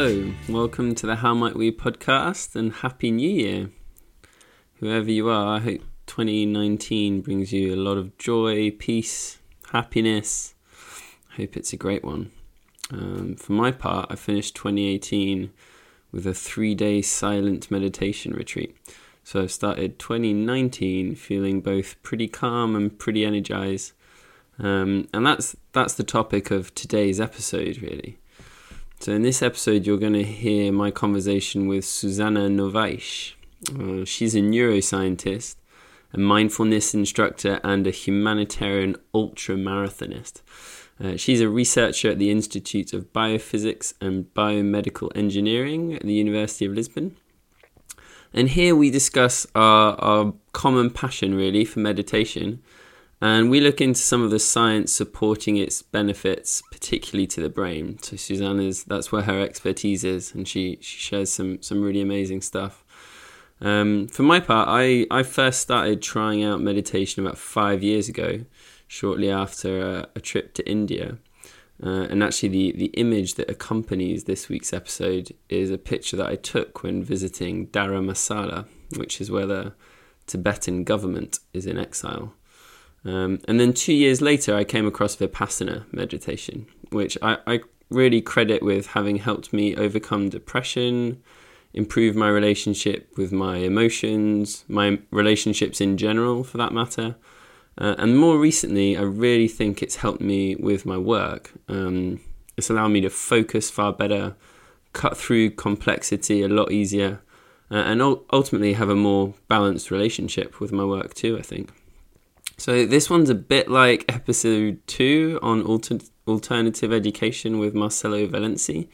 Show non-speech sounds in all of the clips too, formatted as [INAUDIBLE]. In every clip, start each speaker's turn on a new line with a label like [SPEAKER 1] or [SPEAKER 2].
[SPEAKER 1] Hello, welcome to the How Might We podcast and Happy New Year. Whoever you are, I hope 2019 brings you a lot of joy, peace, happiness. I hope it's a great one. Um, for my part, I finished 2018 with a three day silent meditation retreat. So I've started 2019 feeling both pretty calm and pretty energized. Um, and that's that's the topic of today's episode, really. So, in this episode, you're going to hear my conversation with Susana Novais. Uh, she's a neuroscientist, a mindfulness instructor, and a humanitarian ultra marathonist. Uh, she's a researcher at the Institute of Biophysics and Biomedical Engineering at the University of Lisbon. And here we discuss our, our common passion, really, for meditation and we look into some of the science supporting its benefits, particularly to the brain. So Susana's that's where her expertise is, and she, she shares some some really amazing stuff. Um, for my part, I, I first started trying out meditation about five years ago, shortly after a, a trip to India. Uh, and actually, the, the image that accompanies this week's episode is a picture that I took when visiting Dharamsala, which is where the Tibetan government is in exile. Um, and then two years later, I came across Vipassana meditation, which I, I really credit with having helped me overcome depression, improve my relationship with my emotions, my relationships in general, for that matter. Uh, and more recently, I really think it's helped me with my work. Um, it's allowed me to focus far better, cut through complexity a lot easier, uh, and ultimately have a more balanced relationship with my work too, I think. So this one's a bit like episode two on alter- alternative education with Marcelo Valenci,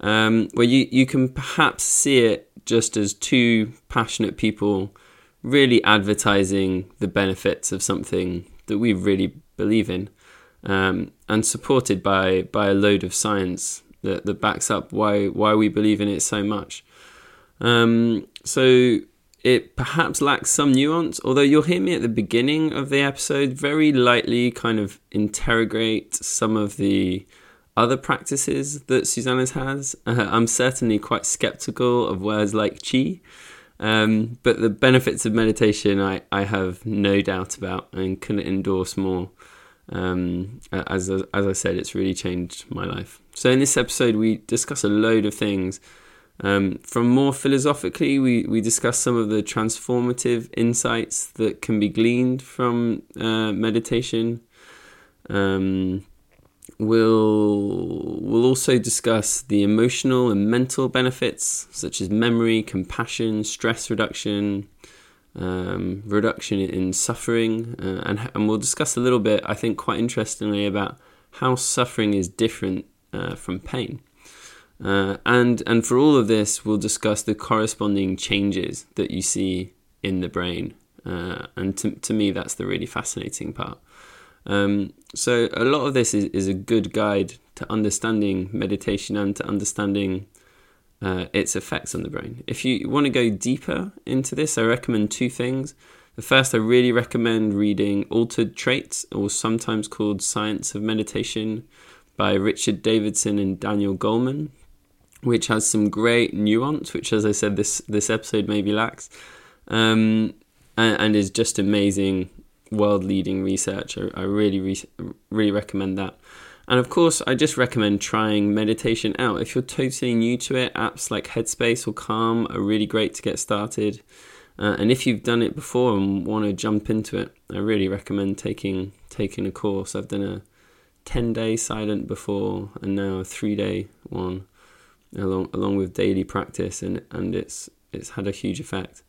[SPEAKER 1] um, where you, you can perhaps see it just as two passionate people really advertising the benefits of something that we really believe in, um, and supported by by a load of science that, that backs up why why we believe in it so much. Um, so it perhaps lacks some nuance, although you'll hear me at the beginning of the episode very lightly kind of interrogate some of the other practices that Susana's has. Uh, I'm certainly quite skeptical of words like chi, um, but the benefits of meditation I, I have no doubt about and couldn't endorse more. Um, as, as I said, it's really changed my life. So, in this episode, we discuss a load of things um, from more philosophically, we, we discuss some of the transformative insights that can be gleaned from uh, meditation. Um, we'll, we'll also discuss the emotional and mental benefits, such as memory, compassion, stress reduction, um, reduction in suffering, uh, and, and we'll discuss a little bit, I think, quite interestingly, about how suffering is different uh, from pain. Uh, and and for all of this, we'll discuss the corresponding changes that you see in the brain. Uh, and to, to me, that's the really fascinating part. Um, so a lot of this is, is a good guide to understanding meditation and to understanding uh, its effects on the brain. If you want to go deeper into this, I recommend two things. The first, I really recommend reading Altered Traits, or sometimes called Science of Meditation, by Richard Davidson and Daniel Goleman which has some great nuance, which, as I said, this this episode maybe lacks, um, and, and, is just amazing, world leading research. I, I really re- really recommend that. And of course, I just recommend trying meditation out. If you're totally new to it, apps like Headspace or Calm are really great to get started. Uh, and if you've done it before and want to jump into it, I really recommend taking taking a course. I've done a ten day silent before, and now a three day one along along with daily practice, and and it's it's had a huge effect.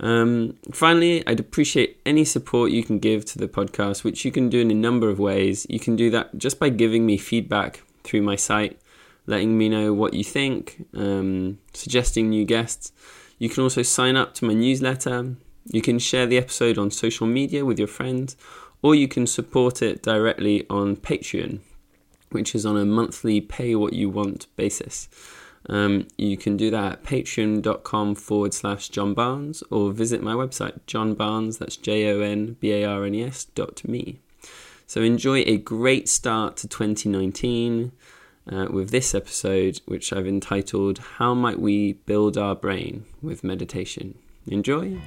[SPEAKER 1] Um, finally, I'd appreciate any support you can give to the podcast, which you can do in a number of ways. You can do that just by giving me feedback through my site, letting me know what you think, um, suggesting new guests. You can also sign up to my newsletter. You can share the episode on social media with your friends, or you can support it directly on Patreon which is on a monthly pay what you want basis. Um, you can do that at patreon.com forward slash Jon Barnes or visit my website, Jon Barnes, that's J O N B A R N E S dot me. So enjoy a great start to 2019.
[SPEAKER 2] uh, with this episode, which I've entitled How Might We Build Our Brain with Meditation. Enjoy.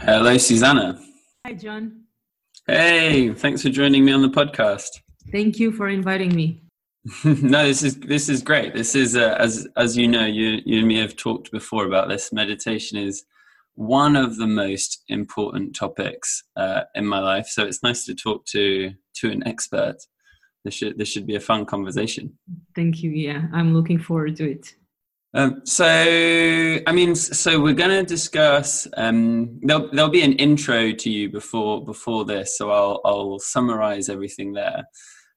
[SPEAKER 2] Hello, Susana.
[SPEAKER 3] Hi, John.
[SPEAKER 2] Hey, thanks for joining me on the podcast.
[SPEAKER 3] Thank you for inviting me. [LAUGHS]
[SPEAKER 2] no, this is this is great. This is uh, as as you know, you you and me have talked before about this. Meditation is one of the most important topics uh, in my life. So it's nice to talk to to an expert. This should this should be a fun conversation.
[SPEAKER 3] Thank you. Yeah, I'm looking forward to it.
[SPEAKER 2] Um, so, I mean, so we're going to discuss. Um, there'll there'll be an intro to you before before this, so I'll I'll summarize everything there.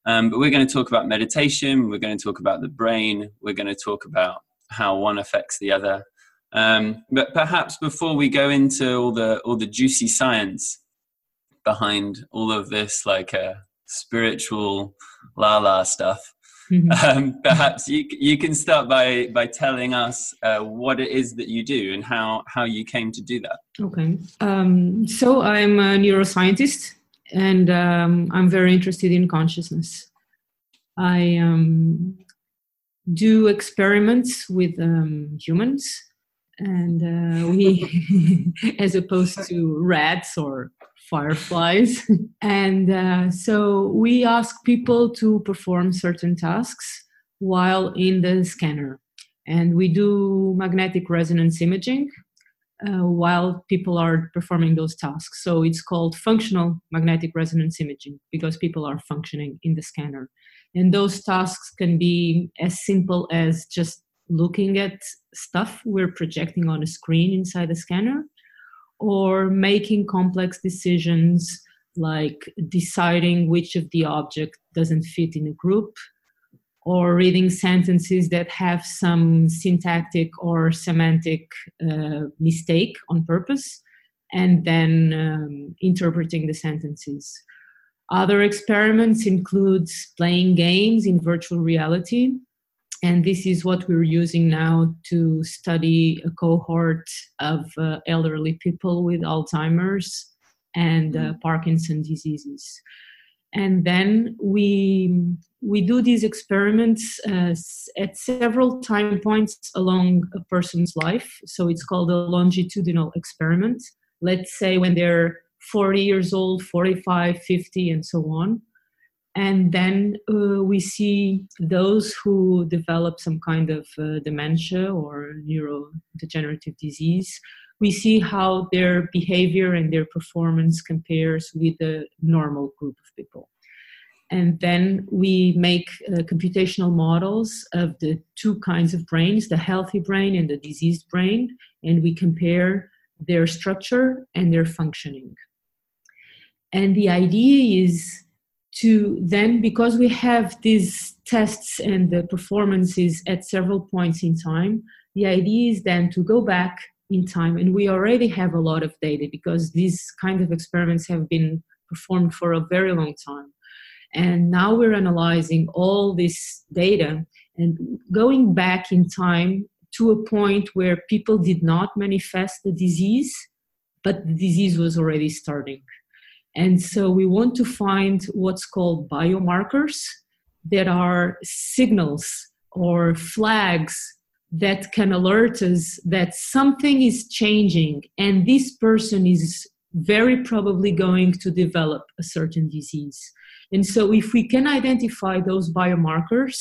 [SPEAKER 2] Um, but we're going to talk about meditation. We're going to talk about the brain. We're going to talk about how one affects the other. Um, but perhaps before we go into all the all the juicy science behind all of this, like uh, spiritual la la stuff, mm-hmm. [LAUGHS] um, perhaps you you can start by by telling us uh, what it is that you do and how how you came to do that.
[SPEAKER 3] Okay, um, so I'm a neuroscientist and um, I'm very interested in consciousness. I um, do experiments with um, humans, and uh, we, [LAUGHS] as opposed to rats or fireflies, [LAUGHS] and uh, so we ask people to perform certain tasks while in the scanner, and we do magnetic resonance imaging uh, while people are performing those tasks. So it's called functional magnetic resonance imaging because people are functioning in the scanner. And those tasks can be as simple as just looking at stuff we're projecting on a screen inside the scanner or making complex decisions like deciding which of the object doesn't fit in a group or reading sentences that have some syntactic or semantic uh, mistake on purpose and then um, interpreting the sentences. Other experiments include playing games in virtual reality. And this is what we're using now to study a cohort of uh, elderly people with Alzheimer's and uh, mm-hmm. Parkinson diseases. And then we we do these experiments uh, at several time points along a person's life. So it's called a longitudinal experiment. Let's say when they're 40 years old 45 50 and so on and then uh, we see those who develop some kind of uh, dementia or neurodegenerative disease we see how their behavior and their performance compares with a normal group of people. And then we make uh, computational models of the two kinds of brains, the healthy brain and the diseased brain, and we compare their structure and their functioning. And the idea is to then, because we have these tests and the performances at several points in time, the idea is then to go back in time and we already have a lot of data because these kind of experiments have been performed for a very long time. And now we're analyzing all this data and going back in time to a point where people did not manifest the disease but the disease was already starting and so we want to find what's called biomarkers that are signals or flags that can alert us that something is changing and this person is very probably going to develop a certain disease. And so, if we can identify those biomarkers,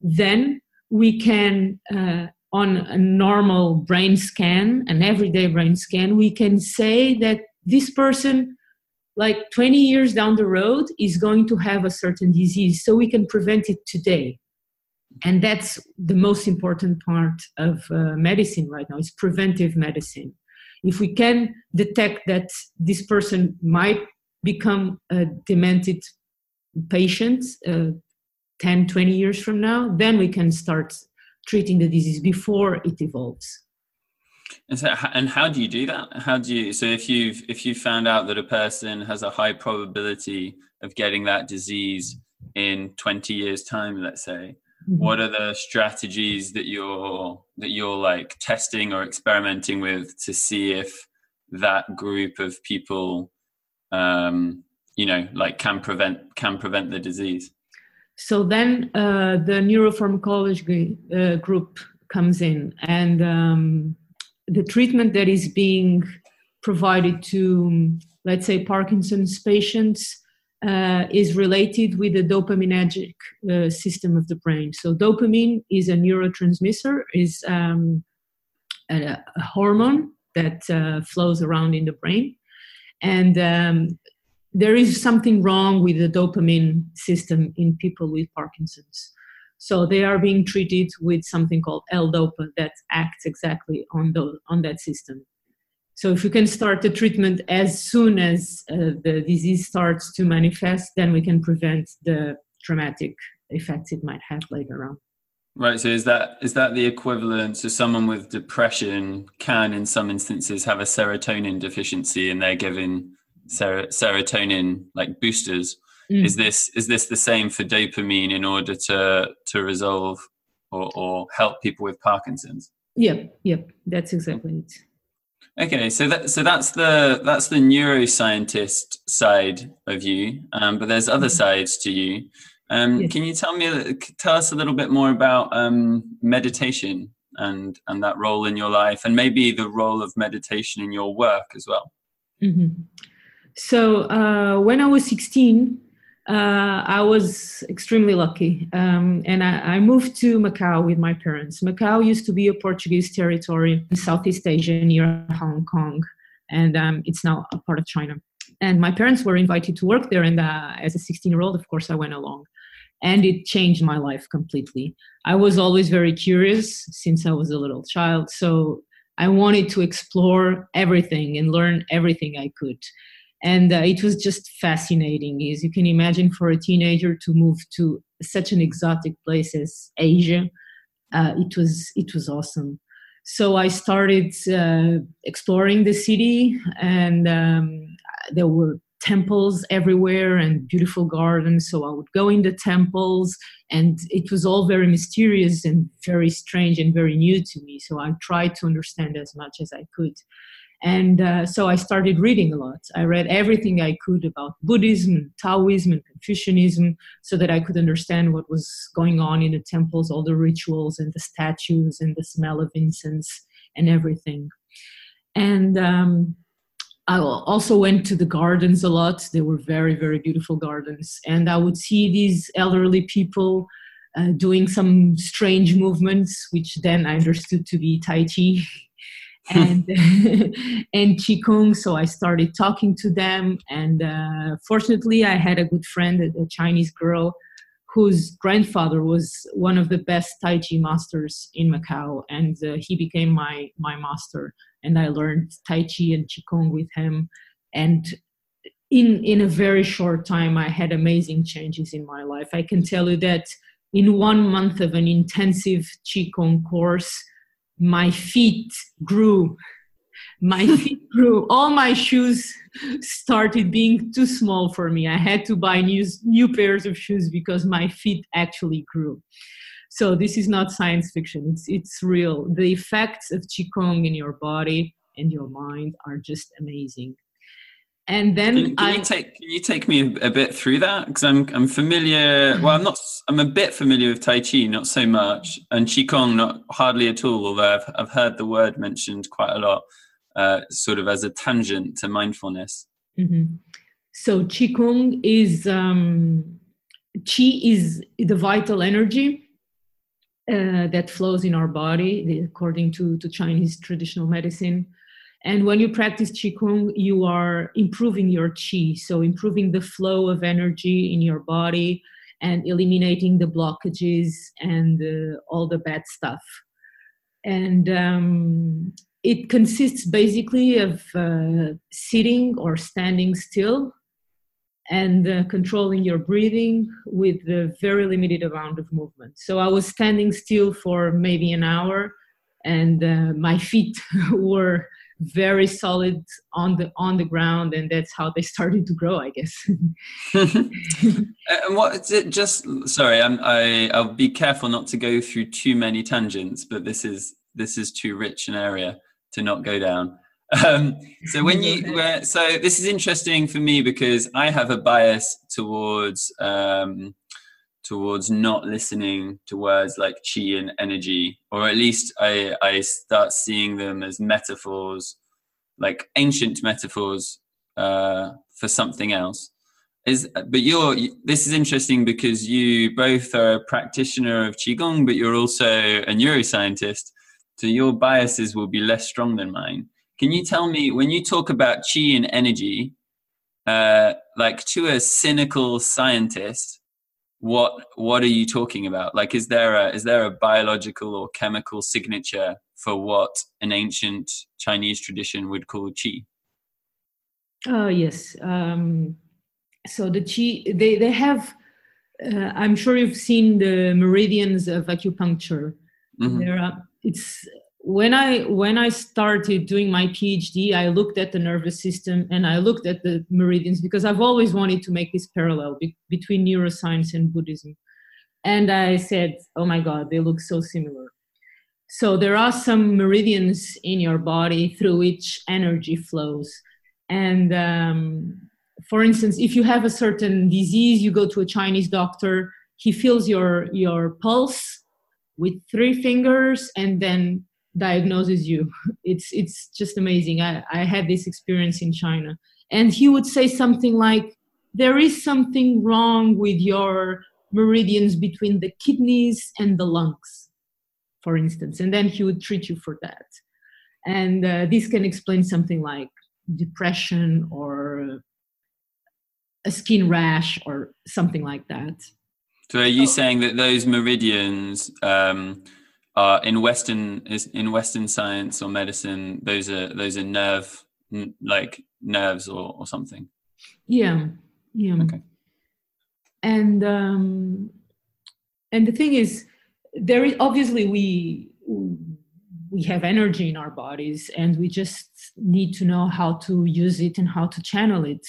[SPEAKER 3] then we can, uh, on a normal brain scan, an everyday brain scan, we can say that this person, like 20 years down the road, is going to have a certain disease. So, we can prevent it today and that's the most important part of uh, medicine right now is preventive medicine if we can detect that this person might become a demented patient uh, 10 20 years from now then we can start treating the disease before it evolves
[SPEAKER 2] and, so, and how do you do that how do you so if you've if you found out that a person has a high probability of getting that disease in 20 years time let's say Mm-hmm. what are the strategies that you're that you're like testing or experimenting with to see if that group of people um, you know like can prevent can prevent the disease
[SPEAKER 3] so then uh, the neuropharmacology uh, group comes in and um, the treatment that is being provided to let's say parkinson's patients uh, is related with the dopaminergic uh, system of the brain so dopamine is a neurotransmitter is um, a, a, hormone that uh, flows around in the brain and um, there is something wrong with the dopamine system in people with Parkinson's. So they are being treated with something called L-DOPA that acts exactly on the, on that system. So if we can start the treatment as soon as uh, the disease starts to manifest, then we can prevent the traumatic effects it might have later on.
[SPEAKER 2] Right. So is that is that the equivalent? So someone with depression can, in some instances, have a serotonin deficiency, and they're given ser- serotonin like boosters. Mm. Is this is this the same for dopamine in order to to resolve or, or help people with Parkinson's?
[SPEAKER 3] Yep, yep, that's exactly it.
[SPEAKER 2] Okay, so that so that's the that's the neuroscientist side of you, um, but there's other mm-hmm. sides to you. Um, yes. Can you tell me tell us a little bit more about um, meditation and and that role in your life, and maybe the role of meditation in your work as well?
[SPEAKER 3] Mm-hmm. So uh, when I was 16, uh, I was extremely lucky. Um, and I, I, moved to Macau with my parents. Macau used to be a Portuguese territory in Southeast Asia near Hong Kong. And um, it's now a part of China. And my parents were invited to work there. And uh, as a 16 year old, of course, I went along. And it changed my life completely. I was always very curious since I was a little child. So I wanted to explore everything and learn everything I could and uh, it was just fascinating as you can imagine for a teenager to move to such an exotic place as asia uh, it was it was awesome. So i started uh, exploring the city and um, there were temples everywhere and beautiful gardens so i would go in the temples and it was all very mysterious and very strange and very new to me. So i tried to understand as much as i could and uh, so I started reading a lot. I read everything I could about Buddhism, Taoism, and Confucianism so that I could understand what was going on in the temples, all the rituals and the statues and the smell of incense and everything. And um, I also went to the gardens a lot. They were very, very beautiful gardens. And I would see these elderly people uh, doing some strange movements, which then I understood to be Tai Chi. [LAUGHS] and [LAUGHS] [LAUGHS] and qigong so i started talking to them. And uh, fortunately i had a good friend a chinese girl whose grandfather was one of the best tai chi masters in macau. And uh, he became my my master. And i learned tai chi and qigong with him. And in in a very short time i had amazing changes in my life. I can tell you that in one month of an intensive qigong course my feet grew. My [LAUGHS] feet grew. All my shoes started being too small for me. I had to buy new new pairs of shoes because my feet actually grew. So this is not science fiction. It's it's real. The effects of qigong in your body and your mind are just amazing and then
[SPEAKER 2] can, can I, you take can you take me a, a bit through that because I'm I'm familiar. Well, I'm not. I'm a bit familiar with Tai Chi, not so much, and Qigong, not hardly at all. Although I've I've heard the word mentioned quite a lot, uh, sort of as a tangent to mindfulness.
[SPEAKER 3] Mm-hmm. So Qigong is um, Qi is the vital energy uh, that flows in our body, according to to Chinese traditional medicine and when you practice Qigong, you are improving your Qi, so improving the flow of energy in your body and eliminating the blockages and uh, all the bad stuff. And um, it consists basically of uh, sitting or standing still and uh, controlling your breathing with a very limited amount of movement. So I was standing still for maybe an hour and uh, my feet [LAUGHS] were very solid on the on the ground and that's how they [LAUGHS] started to grow i guess. [LAUGHS]
[SPEAKER 2] And what is it just sorry I'm, i i'll be careful not to go through too many tangents but this is this is too rich an area to not go down. Um, so [LAUGHS] when you were, so this is interesting for me because I have a bias towards um, towards not listening to words like chi and energy, or at least I I start seeing them as metaphors, like ancient metaphors uh, for something else. Is but you're this is interesting because you both are a practitioner of qigong, but you're also a neuroscientist, so your biases will be less strong than mine can you tell me when you talk about chi and energy, uh, like to a cynical scientist, what what are you talking about? Like, is there a is there a biological or chemical signature for what an ancient Chinese tradition would call qi?
[SPEAKER 3] Oh yes. Um, so the qi they they have. Uh, I'm sure you've seen the meridians of acupuncture. Mm-hmm. There are, it's when i when i started doing my phd i looked at the nervous system and i looked at the meridians because i've always wanted to make this parallel be- between neuroscience and buddhism. And i said oh my god they look so similar. So there are some meridians in your body through which energy flows. And um, for instance if you have a certain disease you go to a chinese doctor he feels your your pulse with three fingers and then diagnoses you. [LAUGHS] It's it's just amazing. I, I had this experience in China. And he would say something like, There is something wrong with your meridians between the kidneys and the lungs, for instance. And then he would treat you for that. And uh, this can explain something like depression or a skin rash or something like that.
[SPEAKER 2] So, are you so, saying that those meridians um, uh, in Western in Western science or medicine, those are those are nerve like nerves or, or something.
[SPEAKER 3] Yeah, yeah. Okay. And um, and the thing is, there is obviously we we have energy in our bodies, and we just need to know how to use it and how to channel it.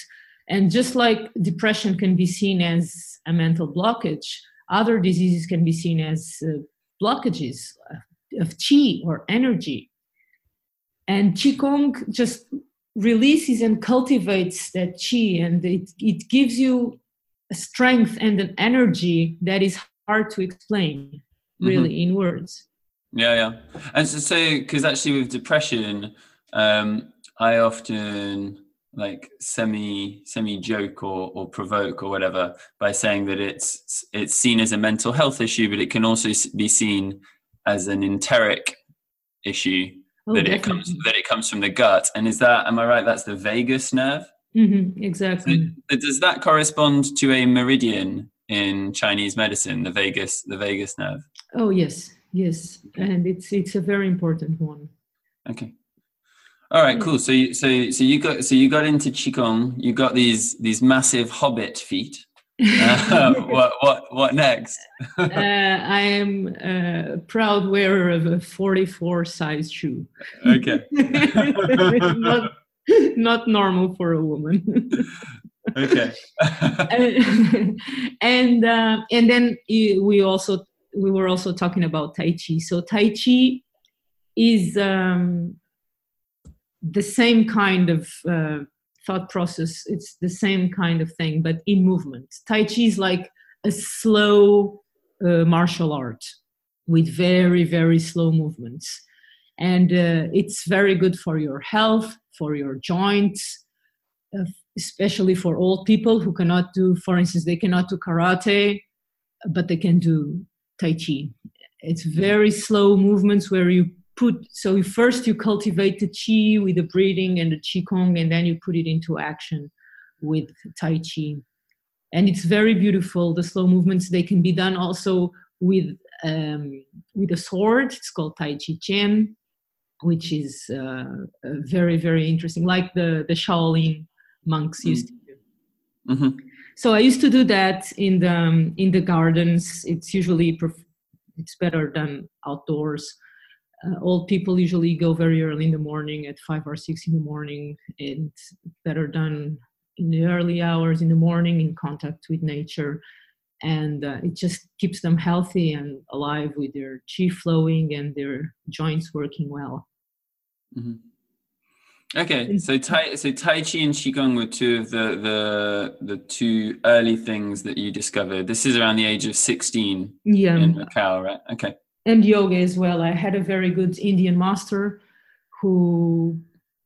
[SPEAKER 3] And just like depression can be seen as a mental blockage, other diseases can be seen as uh, blockages of chi or energy. And Qigong just releases and cultivates that chi, and it, it gives you a strength and an energy that is hard to explain, really, mm-hmm. in words.
[SPEAKER 2] Yeah, yeah. And so, because so, actually with depression, um, I often like semi semi joke or, or provoke or whatever by saying that it's it's seen as a mental health issue but it can also be seen as an enteric issue oh, that definitely. it comes that it comes from the gut. And is that am i right? That's the vagus nerve?
[SPEAKER 3] Mm-hmm, exactly.
[SPEAKER 2] So, does that correspond to a meridian in chinese medicine the vagus the vagus nerve?
[SPEAKER 3] Oh yes yes. And it's it's a very important one.
[SPEAKER 2] Okay all right, cool. So, you, so, so you got, so you got into qigong. You got these these massive hobbit feet. [LAUGHS] Uh, [LAUGHS] what, what, what next?
[SPEAKER 3] uh, I am a proud wearer of a 44 size shoe.
[SPEAKER 2] Okay. [LAUGHS]
[SPEAKER 3] not, not normal for a woman.
[SPEAKER 2] okay.
[SPEAKER 3] and uh, and then we also we were also talking about Tai Chi. So Tai Chi is um, the same kind of uh, thought process. It's the same kind of thing, but in movement. Tai Chi is like a slow uh, martial art with very, very slow movements. And uh, it's very good for your health, for your joints, uh, especially for old people who cannot do, for instance, they cannot do karate, but they can do Tai Chi. It's very slow movements where you put so first you cultivate the chi with the breathing and the qigong and then you put it into action with tai chi. And it's very beautiful the slow movements they can be done also with um, with a sword. It's called tai chi chuan which is uh, very very interesting like the the shaolin monks used to do. Mm-hmm. so i used to do that in the um, in the gardens. It's usually pref- it's better done outdoors uh, old people usually go very early in the morning at five or six in the morning and that are done in the early hours in the morning in contact with nature and uh, it just keeps them healthy and alive with their chi flowing and their joints working well
[SPEAKER 2] mm-hmm. Okay, so Tai so Tai Chi and Qigong were two of the the the two early things that you discovered. This is around the age of sixteen
[SPEAKER 3] Yeah.
[SPEAKER 2] in Macau, right? Okay.
[SPEAKER 3] And yoga as well. I had a very good Indian master who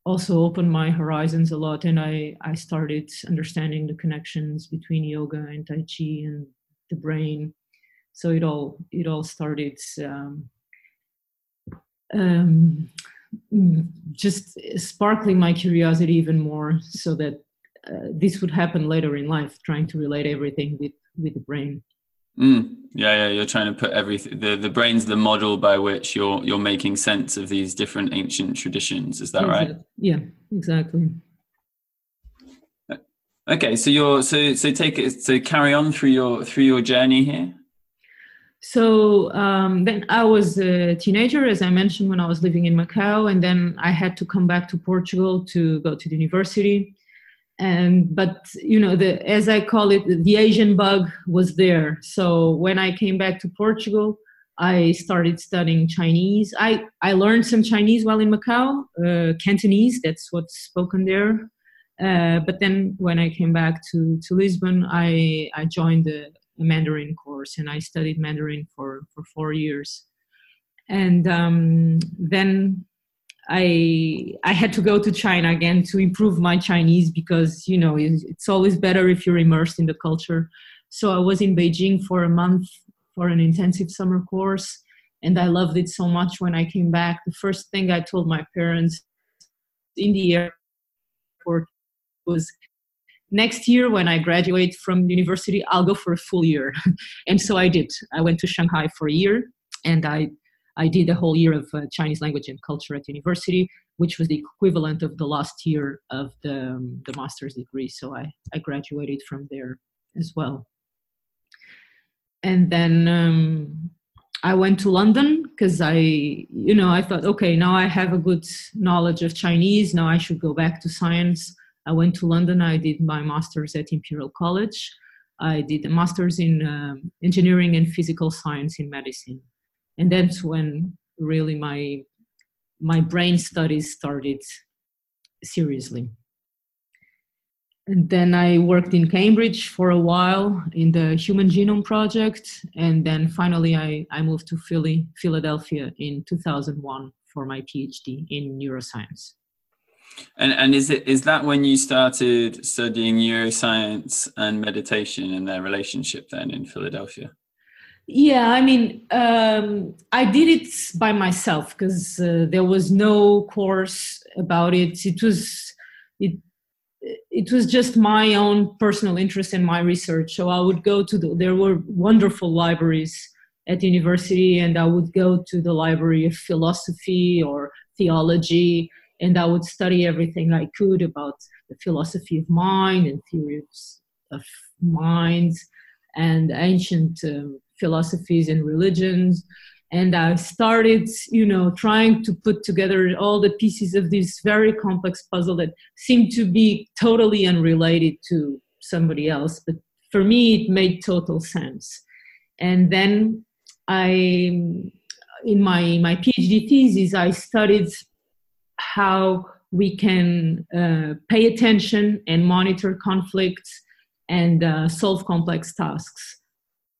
[SPEAKER 3] also opened my horizons a lot, and I I started understanding the connections between yoga and tai chi and the brain. So it all it all started um, um, just sparkling my curiosity even more, so that uh, this would happen later in life, trying to relate everything with with the brain.
[SPEAKER 2] Mm. Yeah, yeah. You're trying to put everything. The the brain's the model by which you're you're making sense of these different ancient traditions. Is that right?
[SPEAKER 3] Yeah, exactly.
[SPEAKER 2] Okay. So you're so so take it so carry on through your through your journey here.
[SPEAKER 3] So um, then I was a teenager, as I mentioned, when I was living in Macau, and then I had to come back to Portugal to go to the university. And but you know, the as I call it, the Asian bug was there. So when I came back to Portugal, I started studying Chinese. I I learned some Chinese while in Macau, uh, Cantonese. That's what's spoken there. Uh, but then when I came back to to Lisbon, I I joined the Mandarin course, and I studied Mandarin for for four years. And um, then I I had to go to China again to improve my Chinese because you know it's, always better if you're immersed in the culture. So I was in Beijing for a month for an intensive summer course, and I loved it so much. When I came back, the first thing I told my parents in the airport was next year when i graduate from university i'll go for a full year [LAUGHS] and so i did i went to shanghai for a year and i i did a whole year of uh, chinese language and culture at university which was the equivalent of the last year of the, um, the master's degree so I, I graduated from there as well and then um, i went to london because i you know i thought okay now i have a good knowledge of chinese now i should go back to science I went to London. I did my master's at Imperial College. I did a master's in um, engineering and physical science in medicine, and that's when really my my brain studies started seriously. And then I worked in Cambridge for a while in the Human Genome Project, and then finally I, I moved to Philly, Philadelphia in 2001 for my PhD in neuroscience.
[SPEAKER 2] And and is it is that when you started studying neuroscience and meditation and their relationship then in Philadelphia?
[SPEAKER 3] Yeah, I mean, um, I did it by myself because uh, there was no course about it. It was it it was just my own personal interest in my research. So I would go to the there were wonderful libraries at university, and I would go to the library of philosophy or theology and I would study everything I could about the philosophy of mind and theories of minds and ancient um, philosophies and religions. And I started, you know, trying to put together all the pieces of this very complex puzzle that seemed to be totally unrelated to somebody else. But for me, it made total sense. And then I, in my, my PhD thesis, I studied how we can uh, pay attention and monitor conflicts and uh, solve complex tasks.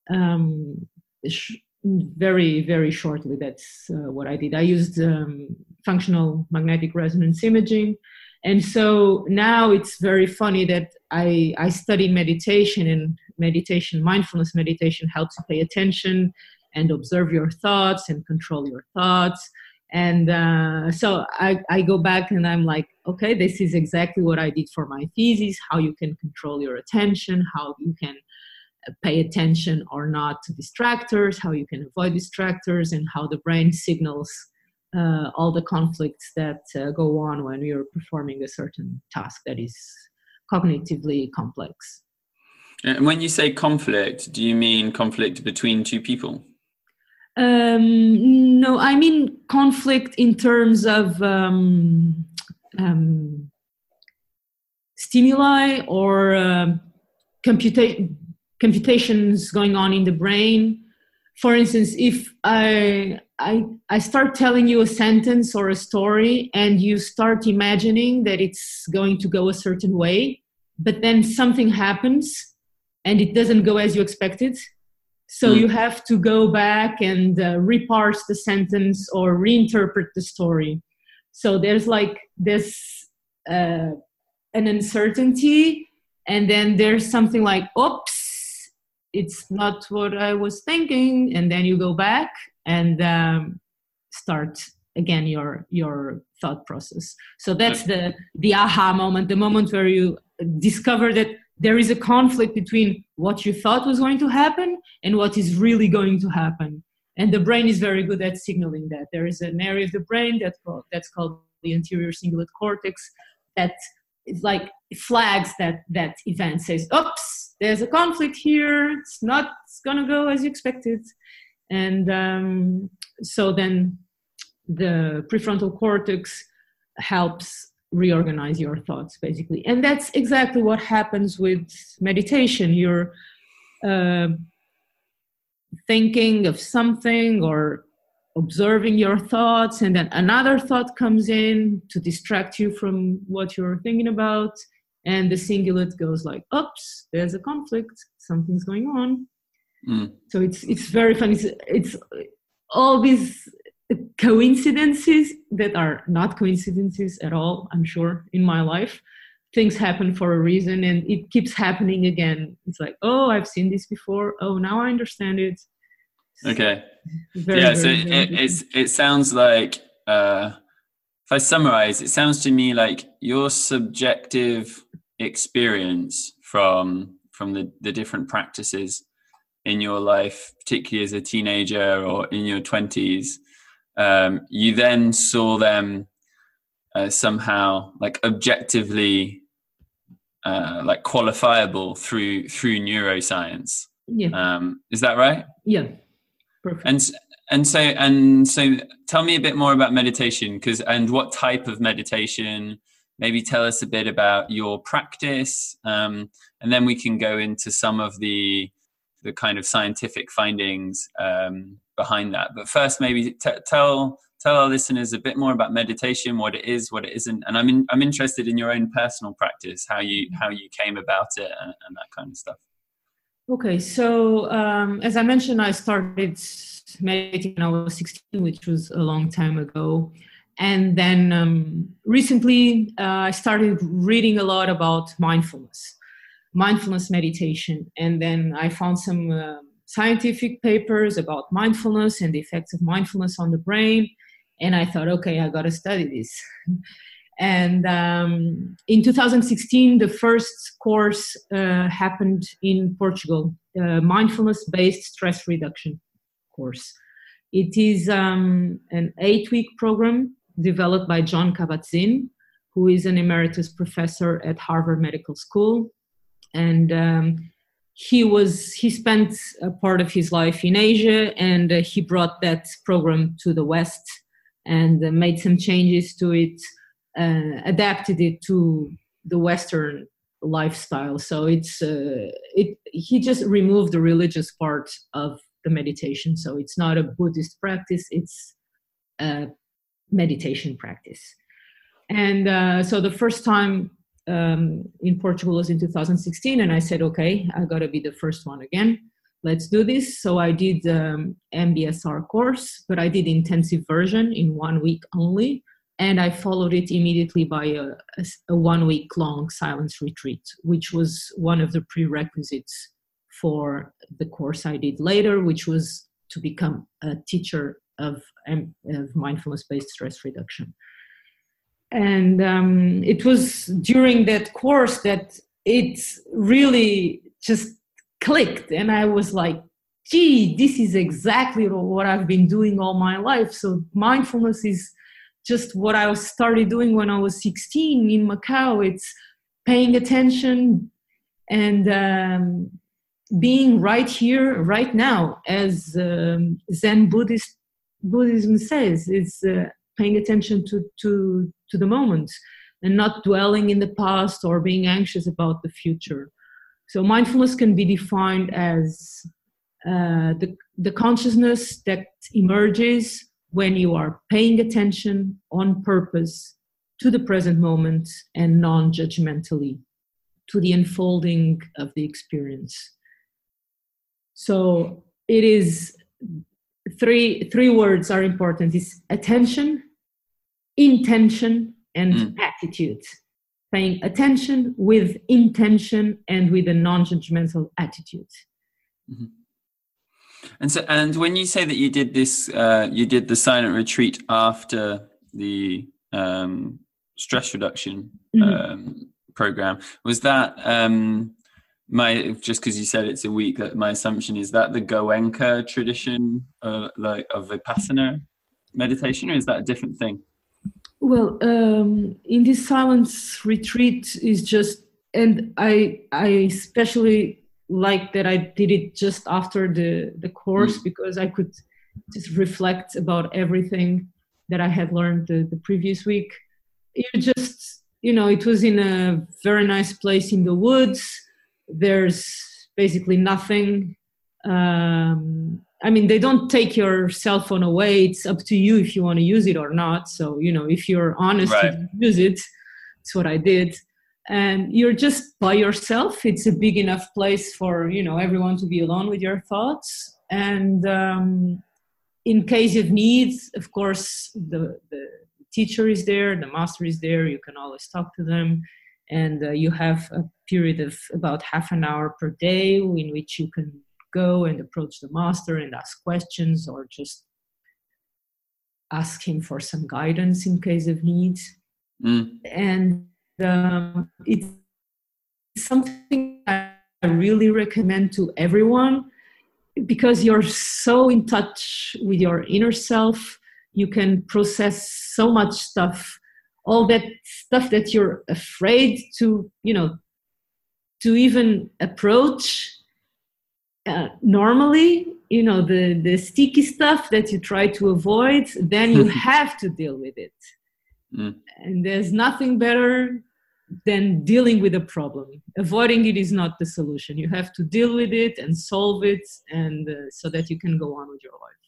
[SPEAKER 3] Um, sh- very, very shortly, that's uh, what I did. I used um, functional magnetic resonance imaging. And so now it's very funny that I, I study meditation, and meditation, mindfulness meditation helps you pay attention and observe your thoughts and control your thoughts and uh, so I, I go back and i'm like okay this is exactly what i did for my thesis how you can control your attention how you can pay attention or not to distractors how you can avoid distractors and how the brain signals uh, all the conflicts that uh, go on when you're performing a certain task that is cognitively complex.
[SPEAKER 2] And when you say conflict do you mean conflict between two people?
[SPEAKER 3] Um, no, I mean conflict in terms of um, um, stimuli or uh, computa- computations going on in the brain for instance, if I, I, I start telling you a sentence or a story and you start imagining that it's going to go a certain way, but then something happens and it doesn't go as you expected, so mm. you have to go back and uh, reparse the sentence or reinterpret the story. So there's like this uh, an uncertainty, and then there's something like, "Oops, it's not what I was thinking," and then you go back and um, start again your your thought process. So that's the the aha moment, the moment where you discover that there is a conflict between what you thought was going to happen and what is really going to happen. And the brain is very good at signaling that. There is an area of the brain that's called, that's called the anterior cingulate cortex that is like flags that that event says, "Oops, there's a conflict here. It's not gonna go as you expected." And um, so then the prefrontal cortex helps reorganize your thoughts basically and that's exactly what happens with meditation you're uh, thinking of something or observing your thoughts and then another thought comes in to distract you from what you're thinking about and the cingulate goes like oops there's a conflict. Something's going on. Mm. so it's it's very funny. It's, it's all these coincidences that are not coincidences at all i'm sure in my life. Things happen for a reason and it keeps happening again. It's like oh i've seen this before. Oh now i understand it.
[SPEAKER 2] Okay. Very, yeah very, so very it, it's, it sounds like uh, if i summarize it sounds to me like your subjective experience from from the, the different practices in your life particularly as a teenager or in your 20s um, you then saw them uh, somehow like objectively uh, like qualifiable through through neuroscience.
[SPEAKER 3] Yeah.
[SPEAKER 2] Um, is that right?
[SPEAKER 3] Yeah. Perfect.
[SPEAKER 2] And and so and so, tell me a bit more about meditation, because and what type of meditation. Maybe tell us a bit about your practice, um, and then we can go into some of the the kind of scientific findings um, behind that. But first, maybe t- tell tell our listeners a bit more about meditation, what it is, what it isn't, and I'm in, I'm interested in your own personal practice, how you how you came about it, and, and that kind of stuff.
[SPEAKER 3] Okay, so um, as I mentioned, I started meditating when I was 16, which was a long time ago. And then um, recently, uh, I started reading a lot about mindfulness, mindfulness meditation. And then I found some uh, scientific papers about mindfulness and the effects of mindfulness on the brain. And I thought, okay, I got to study this. [LAUGHS] and um, in 2016, the first course uh, happened in Portugal, uh, mindfulness based stress reduction course. It is um, an eight week program developed by Jon Kabat-Zinn, who is an emeritus professor at Harvard Medical School. And um, he was he spent a part of his life in asia and uh, he brought that program to the west and uh, made some changes to it uh, adapted it to the western lifestyle so it's uh, it he just removed the religious part of the meditation so it's not a buddhist practice it's a meditation practice and uh, so the first time um, in Portugal was in 2016, and I said, okay, I got to be the first one again. Let's do this. So I did um, MBSR course, but I did intensive version in one week only, and I followed it immediately by a, a, one week long silence retreat, which was one of the prerequisites for the course I did later, which was to become a teacher of, of mindfulness based stress reduction. And um, it was during that course that it really just clicked and i was like gee this is exactly what i've been doing all my life. So mindfulness is just what i started doing when i was 16 in macau. It's paying attention and um, being right here right now as um, zen buddhist buddhism says it's uh, paying attention to to to the moment and not dwelling in the past or being anxious about the future. So mindfulness can be defined as uh, the, the consciousness that emerges when you are paying attention on purpose to the present moment and non judgmentally to the unfolding of the experience. So it is three three words are important is attention, intention, and mm. attitude. Paying attention with intention and with a non-judgmental attitude. Mm-hmm.
[SPEAKER 2] And so, and when you say that you did this, uh, you did the silent retreat after the um, stress reduction mm-hmm. um, program. Was that um, my just because you said it's a week? That my assumption is that the Goenka tradition, uh, like of vipassana meditation, or is that a different thing?
[SPEAKER 3] Well, um, in this silence retreat is just, and I I especially like that I did it just after the the course mm. because I could just reflect about everything that I had learned the, the previous week. You just you know it was in a very nice place in the woods. There's basically nothing. Um, I mean, they don't take your cell phone away. It's up to you if you want to use it or not. So you know, if you're honest right. to use it, that's what I did and you're just by yourself. It's a big enough place for you know everyone to be alone with your thoughts. And um, in case of needs of course the, the teacher is there the master is there. You can always talk to them. And uh, you have a period of about half an hour per day in which you can go and approach the master and ask questions or just ask him for some guidance in case of needs. Mm. and um, it's something I really recommend to everyone because you're so in touch with your inner self. You can process so much stuff, all that stuff that you're afraid to, you know, to even approach uh, normally you know the the sticky stuff that you try to avoid then you [LAUGHS] have to deal with it mm. and there's nothing better than dealing with a problem avoiding it is not the solution you have to deal with it and solve it and uh, so that you can go on with your life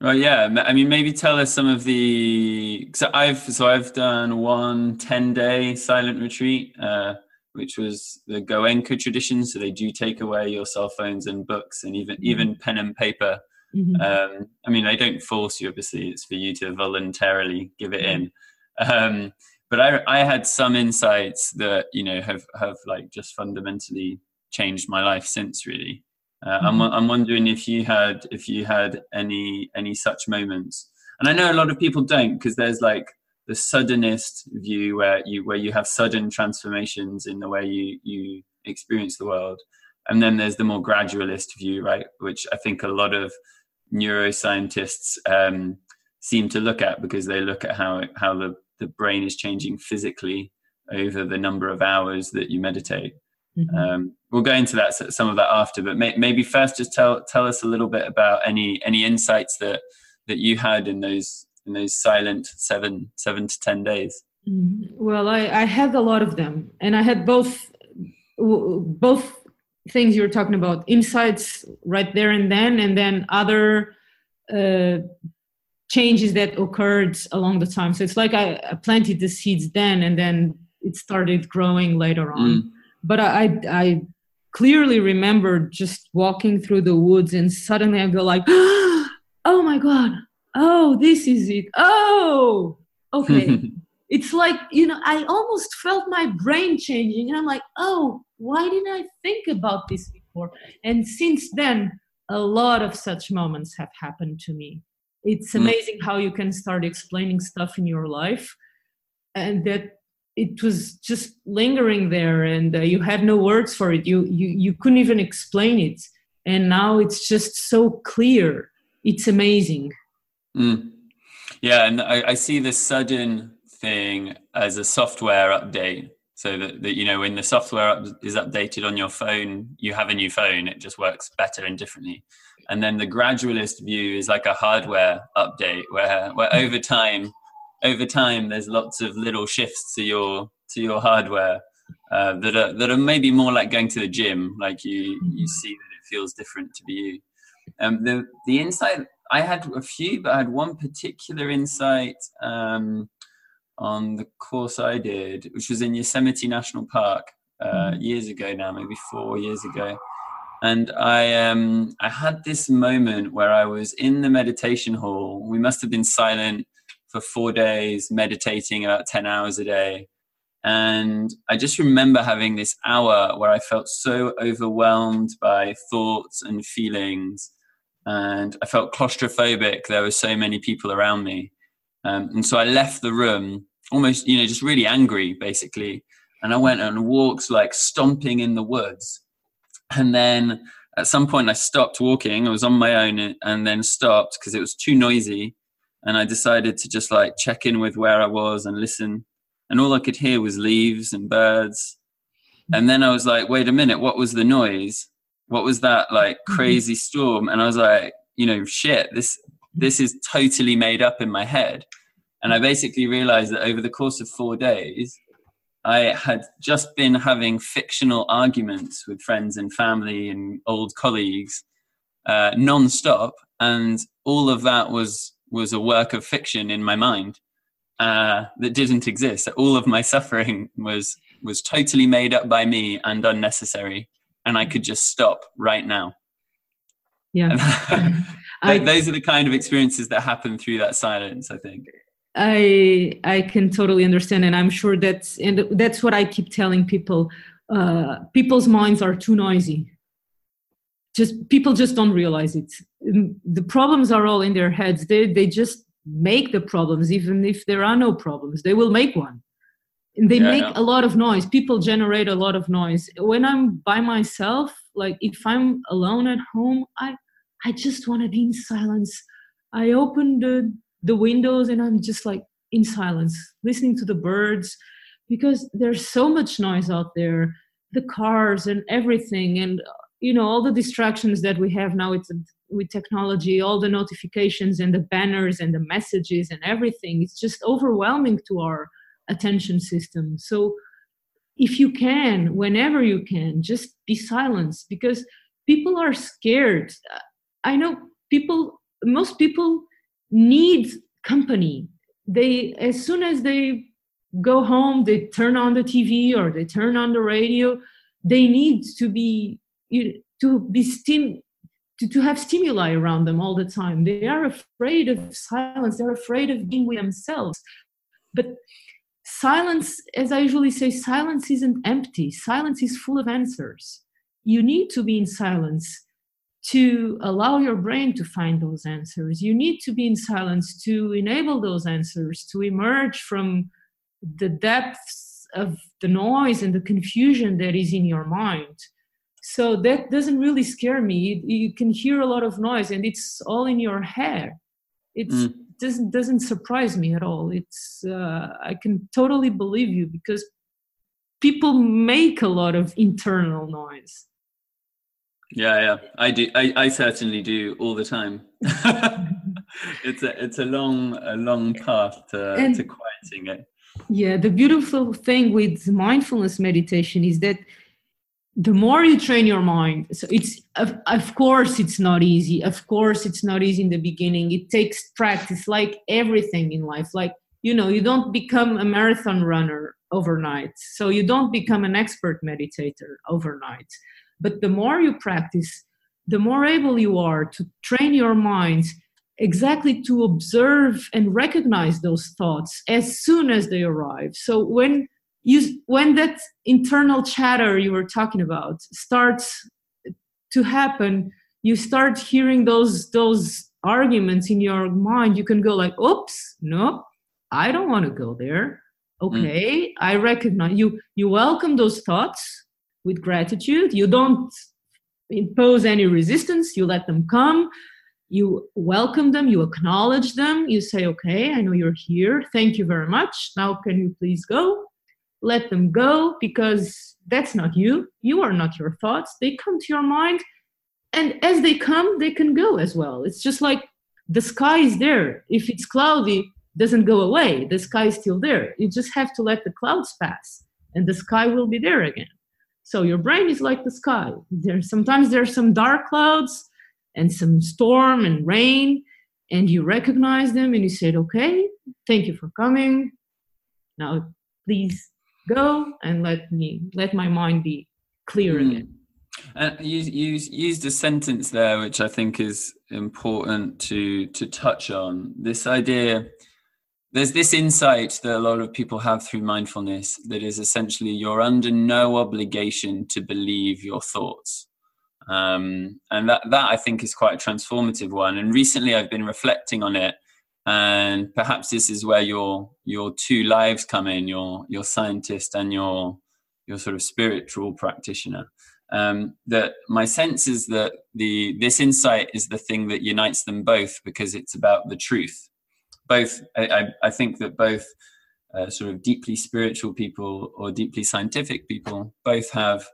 [SPEAKER 2] Well, yeah. I mean, maybe tell us some of the. So I've so I've done one 10 day silent retreat, uh, which was the Goenka tradition. So they do take away your cell phones and books and even mm-hmm. even pen and paper. Mm-hmm. Um, I mean, they don't force you. Obviously, it's for you to voluntarily give it mm-hmm. in. Um, but I, I had some insights that you know have have like just fundamentally changed my life since really. Uh, mm-hmm. I'm, I'm wondering if you had if you had any any such moments. And i know a lot of people don't because there's like the suddenist view where you where you have sudden transformations in the way you you experience the world. And then there's the more gradualist view right which i think a lot of neuroscientists um, seem to look at because they look at how how the the brain is changing physically over the number of hours that you meditate. Mm-hmm. Um, we'll go into that some of that after, but may, maybe first just tell tell us a little bit about any any insights that that you had in those in those silent seven seven to ten days.
[SPEAKER 3] Mm-hmm. Well, I, I had a lot of them, and I had both both things you were talking about insights right there and then, and then other uh, changes that occurred along the time. So it's like I, I planted the seeds then, and then it started growing later on. Mm. But I, I, I clearly remember just walking through the woods, and suddenly I go like, [GASPS] "Oh my god! Oh, this is it! Oh, okay." [LAUGHS] it's like you know, I almost felt my brain changing, and I'm like, "Oh, why didn't I think about this before?" And since then, a lot of such moments have happened to me it's mm. amazing how you can start explaining stuff in your life and that it was just lingering there and uh, you had no words for it. You, you you couldn't even explain it. And now it's just so clear. It's amazing.
[SPEAKER 2] Mm. yeah and I, I, see this sudden thing as a software update so that, that you know when the software is updated on your phone you have a new phone it just works better and differently and then the gradualist view is like a hardware update where where over time over time there's lots of little shifts to your to your hardware uh, that are that are maybe more like going to the gym like you you mm-hmm. see that it feels different to be you Um, the the insight I had a few, but I had one particular insight um, on the course I did, which was in Yosemite National Park uh, mm-hmm. years ago now, maybe four years ago. And I um, I had this moment where I was in the meditation hall. We must have been silent for four days, meditating about ten hours a day. And I just remember having this hour where I felt so overwhelmed by thoughts and feelings and I felt claustrophobic. There were so many people around me. Um, and so I left the room almost, you know, just really angry, basically. And I went and walked like stomping in the woods. And then at some point I stopped walking. I was on my own and then stopped because it was too noisy. And I decided to just like check in with where I was and listen. And all I could hear was leaves and birds. And then I was like, wait a minute, what was the noise? what was that like mm-hmm. crazy storm and i was like you know shit this this is totally made up in my head and i basically realized that over the course of four days i had just been having fictional arguments with friends and family and old colleagues uh, non-stop and all of that was was a work of fiction in my mind uh, that didn't exist all of my [LAUGHS] suffering was was totally made up by me and unnecessary and I could just stop right now.
[SPEAKER 3] Yeah. [LAUGHS] [LAUGHS]
[SPEAKER 2] I, those are the kind of experiences that happen through that silence, I think.
[SPEAKER 3] I I can totally understand, and I'm sure that's and that's what I keep telling people. Uh, people's minds are too noisy. Just people just don't realize it. The problems are all in their heads. They they just make the problems, even if there are no problems. They will make one And they yeah, make a lot of noise people generate a lot of noise when i'm by myself like if i'm alone at home i i just want to be in silence i open the the windows and i'm just like in silence listening to the birds because there's so much noise out there the cars and everything and uh, you know all the distractions that we have now with with technology all the notifications and the banners and the messages and everything it's just overwhelming to our attention system. So if you can, whenever you can, just be silenced because people are scared. I know people, most people need company. They, as soon as they go home, they turn on the TV or they turn on the radio. They need to be to be stim to, to have stimuli around them all the time. They are afraid of silence. They're afraid of being with themselves. But silence, as I usually say, silence isn't empty. Silence is full of answers. You need to be in silence to allow your brain to find those answers. You need to be in silence to enable those answers to emerge from the depths of the noise and the confusion that is in your mind. So that doesn't really scare me. You, can hear a lot of noise and it's all in your head. It mm doesn't doesn't surprise me at all. It's uh, I can totally believe you because people make a lot of internal noise.
[SPEAKER 2] Yeah, yeah, I do. I, I certainly do all the time. [LAUGHS] it's a it's a long a long path to, and, to quieting it.
[SPEAKER 3] Yeah, the beautiful thing with mindfulness meditation is that the more you train your mind so it's of, of course it's not easy of course it's not easy in the beginning it takes practice like everything in life like you know you don't become a marathon runner overnight so you don't become an expert meditator overnight but the more you practice the more able you are to train your mind exactly to observe and recognize those thoughts as soon as they arrive. So when you when that internal chatter you were talking about starts to happen you start hearing those those arguments in your mind. You can go like oops no i don't want to go there. Okay mm. i recognize you you welcome those thoughts with gratitude you don't impose any resistance you let them come you welcome them you acknowledge them you say okay i know you're here thank you very much now can you please go let them go because that's not you. You are not your thoughts. They come to your mind, and as they come, they can go as well. It's just like the sky is there. If it's cloudy, doesn't go away. The sky is still there. You just have to let the clouds pass, and the sky will be there again. So your brain is like the sky. There sometimes there are some dark clouds. and some storm and rain and you recognize them and you said okay thank you for coming now please go and let me let my mind be clear mm. again
[SPEAKER 2] and you, you used a sentence there which i think is important to to touch on this idea there's this insight that a lot of people have through mindfulness that is essentially you're under no obligation to believe your thoughts um, and that that I think is quite a transformative one. And recently, I've been reflecting on it, and perhaps this is where your your two lives come in: your your scientist and your your sort of spiritual practitioner. Um, that my sense is that the this insight is the thing that unites them both because it's about the truth. Both, I, I think that both uh, sort of deeply spiritual people or deeply scientific people both have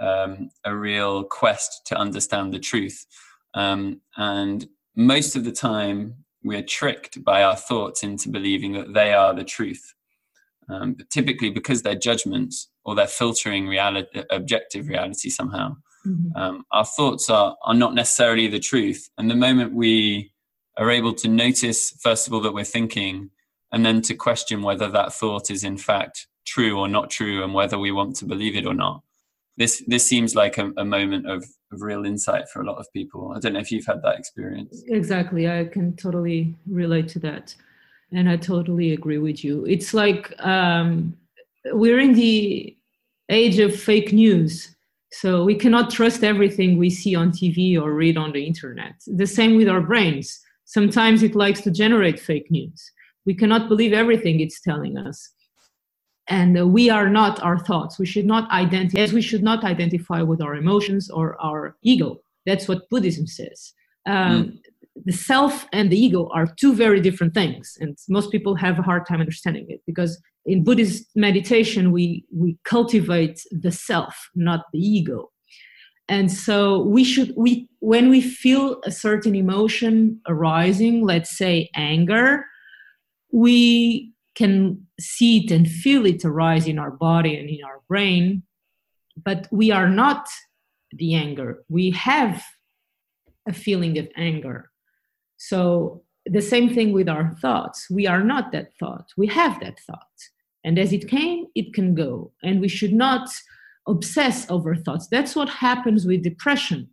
[SPEAKER 2] um, a real quest to understand the truth. Um, and most of the time, we're tricked by our thoughts into believing that they are the truth. Um, but typically, because they're judgments or they're filtering reality, objective reality somehow, mm-hmm. Um, our thoughts are, are not necessarily the truth. And the moment we are able to notice, first of all, that we're thinking, and then to question whether that thought is in fact true or not true, and whether we want to believe it or not, this this seems like a, a moment of, of real insight for a lot of people. I don't know if you've had that experience.
[SPEAKER 3] Exactly, I can totally relate to that, and I totally agree with you. It's like um, we're in the age of fake news. So we cannot trust everything we see on TV or read on the internet. The same with our brains. Sometimes it likes to generate fake news. We cannot believe everything it's telling us. And uh, we are not our thoughts. We should not identify as we should not identify with our emotions or our ego. That's what buddhism says. Um, mm. the self and the ego are two very different things and most people have a hard time understanding it because in buddhist meditation we we cultivate the self not the ego and so we should we when we feel a certain emotion arising let's say anger we can see it and feel it arise in our body and in our brain but we are not the anger. We have a feeling of anger. So the same thing with our thoughts. We are not that thought. We have that thought. And as it came it can go. And we should not obsess over thoughts. That's what happens with depression.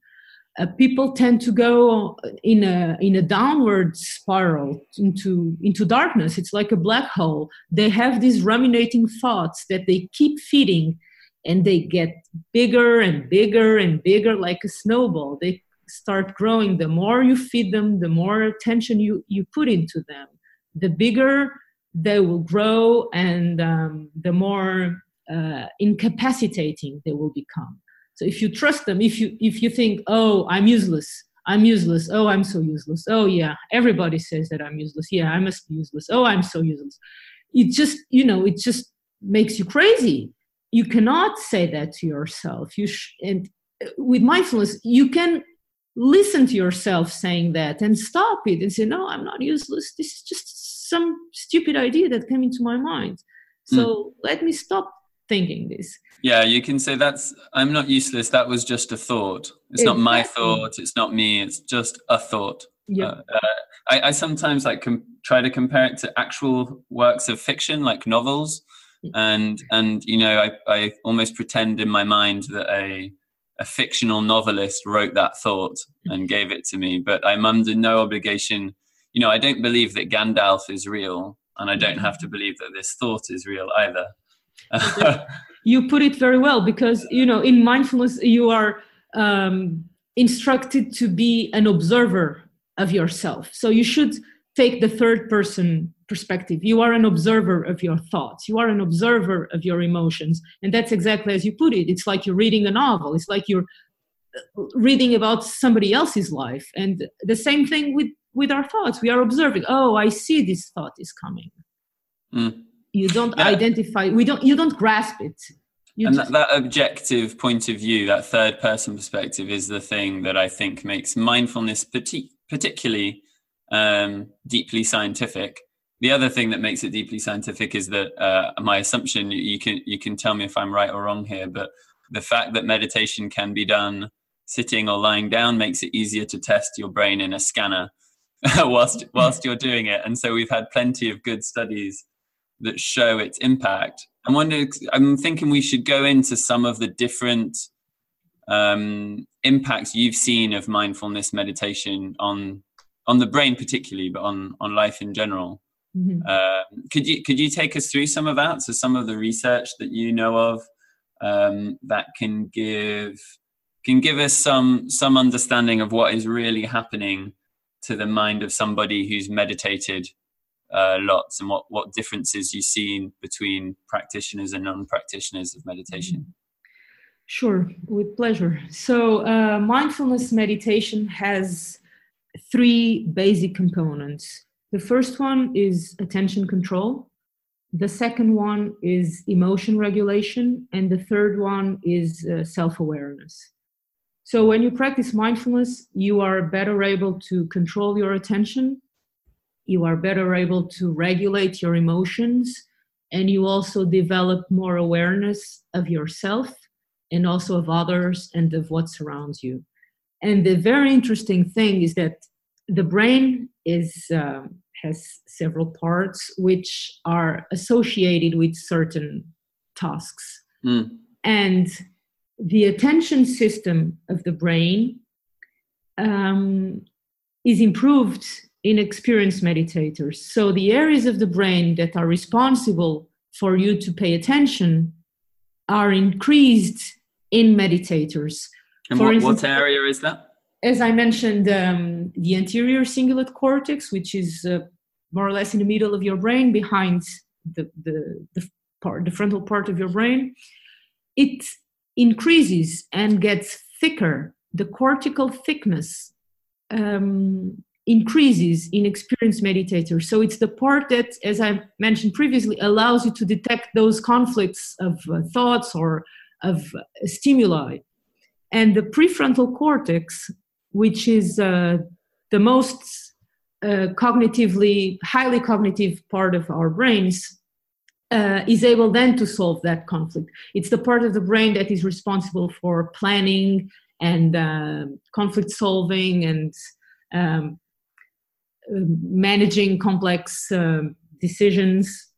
[SPEAKER 3] Uh, people tend to go in a in a downward spiral into into darkness. It's like a black hole. They have these ruminating thoughts that they keep feeding and they get bigger and bigger and bigger like a snowball. They start growing. The more you feed them the more attention you you put into them. The bigger they will grow and um, the more uh, incapacitating they will become so if you trust them, if you if you think, oh, I'm useless, I'm useless, oh, I'm so useless, oh yeah, everybody says that I'm useless, yeah, I must be useless, oh, I'm so useless. It just you know it just makes you crazy. You cannot say that to yourself. You sh- and with mindfulness, you can listen to yourself saying that and stop it and say, no, I'm not useless. This is just some stupid idea that came into my mind. So mm. let me stop thinking this.
[SPEAKER 2] Yeah you can say that's i'm not useless that was just a thought. It's exactly. not my thought it's not me it's just a thought.
[SPEAKER 3] Yeah. Uh, uh,
[SPEAKER 2] I, I, sometimes like com- try to compare it to actual works of fiction like novels. And and you know I, I almost pretend in my mind that a a fictional novelist wrote that thought and gave it to me but i'm under no obligation. You know i don't believe that gandalf is real and i don't have to believe that this thought is real either [LAUGHS]
[SPEAKER 3] you put it very well because you know in mindfulness you are um, instructed to be an observer of yourself. So you should take the third person perspective. You are an observer of your thoughts. You are an observer of your emotions. And that's exactly as you put it. It's like you're reading a novel. It's like you're uh, reading about somebody else's life. And the same thing with with our thoughts. We are observing oh i see this thought is coming. Mm you don't yeah. identify we don't you don't grasp it
[SPEAKER 2] you and just, that, that, objective point of view that third person perspective is the thing that i think makes mindfulness particularly um, deeply scientific the other thing that makes it deeply scientific is that uh, my assumption you can you can tell me if i'm right or wrong here but the fact that meditation can be done sitting or lying down makes it easier to test your brain in a scanner [LAUGHS] whilst whilst you're doing it. And so we've had plenty of good studies that show its impact. I'm wondering. I'm thinking we should go into some of the different um, impacts you've seen of mindfulness meditation on on the brain, particularly, but on on life in general. Mm-hmm. Uh, could you could you take us through some of that? So some of the research that you know of um, that can give can give us some some understanding of what is really happening to the mind of somebody who's meditated uh, lots and what what differences you've seen between practitioners and non-practitioners of meditation?
[SPEAKER 3] Sure with pleasure. So uh, mindfulness meditation has three basic components. The first one is attention control. The second one is emotion regulation. And the third one is uh, self-awareness. So when you practice mindfulness, you are better able to control your attention, you are better able to regulate your emotions, and you also develop more awareness of yourself and also of others and of what surrounds you. And the very interesting thing is that the brain is um, has several parts which are associated with certain tasks. Mm. And the attention system of the brain um, is improved in experienced meditators. So the areas of the brain that are responsible for you to pay attention are increased in meditators.
[SPEAKER 2] And what, instance, what area is that?
[SPEAKER 3] As I mentioned, um, the anterior cingulate cortex, which is uh, more or less in the middle of your brain, behind the, the, the part, the frontal part of your brain. It increases and gets thicker, the cortical thickness um, increases in experienced meditators. So it's the part that, as I mentioned previously, allows you to detect those conflicts of uh, thoughts or of uh, stimuli. And the prefrontal cortex, which is uh, the most uh, cognitively, highly cognitive part of our brains, uh, is able then to solve that conflict. It's the part of the brain that is responsible for planning and uh, conflict solving and um, managing complex uh, decisions.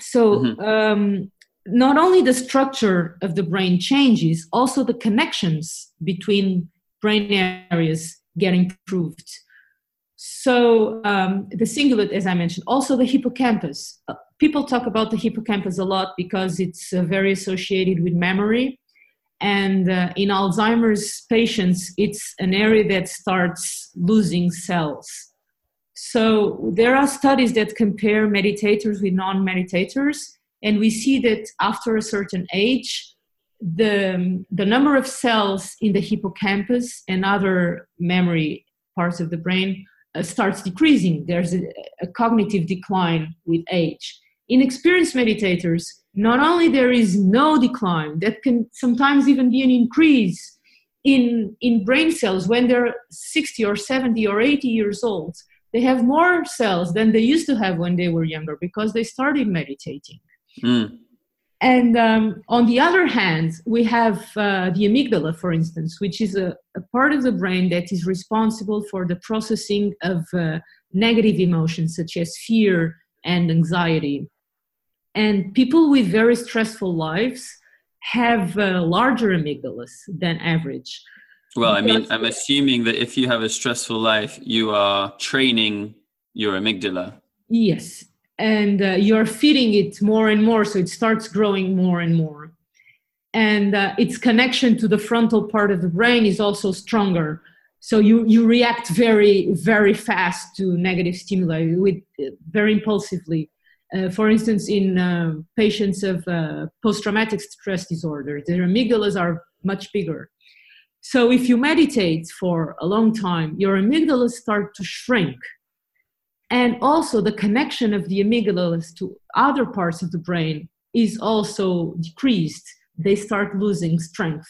[SPEAKER 3] So, mm-hmm. um, not only the structure of the brain changes, also the connections between brain areas get improved. So, um, the cingulate, as I mentioned, also the hippocampus people talk about the hippocampus a lot because it's uh, very associated with memory. And uh, in Alzheimer's patients, it's an area that starts losing cells. So there are studies that compare meditators with non meditators, and we see that after a certain age, the, the number of cells in the hippocampus and other memory parts of the brain uh, starts decreasing. There's a, a cognitive decline with age in experienced meditators, not only there is no decline, that can sometimes even be an increase in, in brain cells when they're 60 or 70 or 80 years old. They have more cells than they used to have when they were younger because they started meditating. Mm. And um, on the other hand, we have uh, the amygdala, for instance, which is a, a, part of the brain that is responsible for the processing of uh, negative emotions such as fear and anxiety and people with very stressful lives have uh, larger amygdalas than average.
[SPEAKER 2] Well, I mean, I'm assuming that if you have a stressful life, you are training your amygdala.
[SPEAKER 3] Yes, and uh, you're feeding it more and more, so it starts growing more and more. And uh, its connection to the frontal part of the brain is also stronger. So you, you react very, very fast to negative stimuli with uh, very impulsively. Uh, for instance, in uh, patients of uh, post traumatic stress disorder, their amygdalas are much bigger. So, if you meditate for a long time, your amygdala start to shrink. And also, the connection of the amygdalas to other parts of the brain is also decreased. They start losing strength.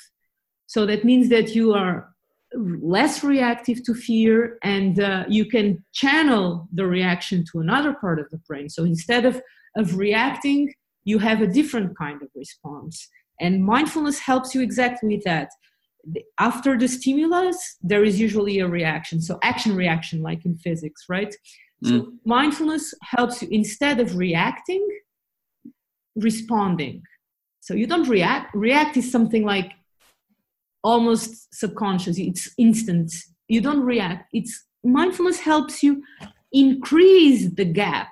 [SPEAKER 3] So, that means that you are less reactive to fear and uh, you can channel the reaction to another part of the brain so instead of of reacting you have a different kind of response and mindfulness helps you exactly with that after the stimulus there is usually a reaction. So action reaction like in physics right? Mm. so mindfulness helps you instead of reacting responding. So you don't react. React is something like almost subconscious. It's instant. You don't react. It's mindfulness helps you increase the gap.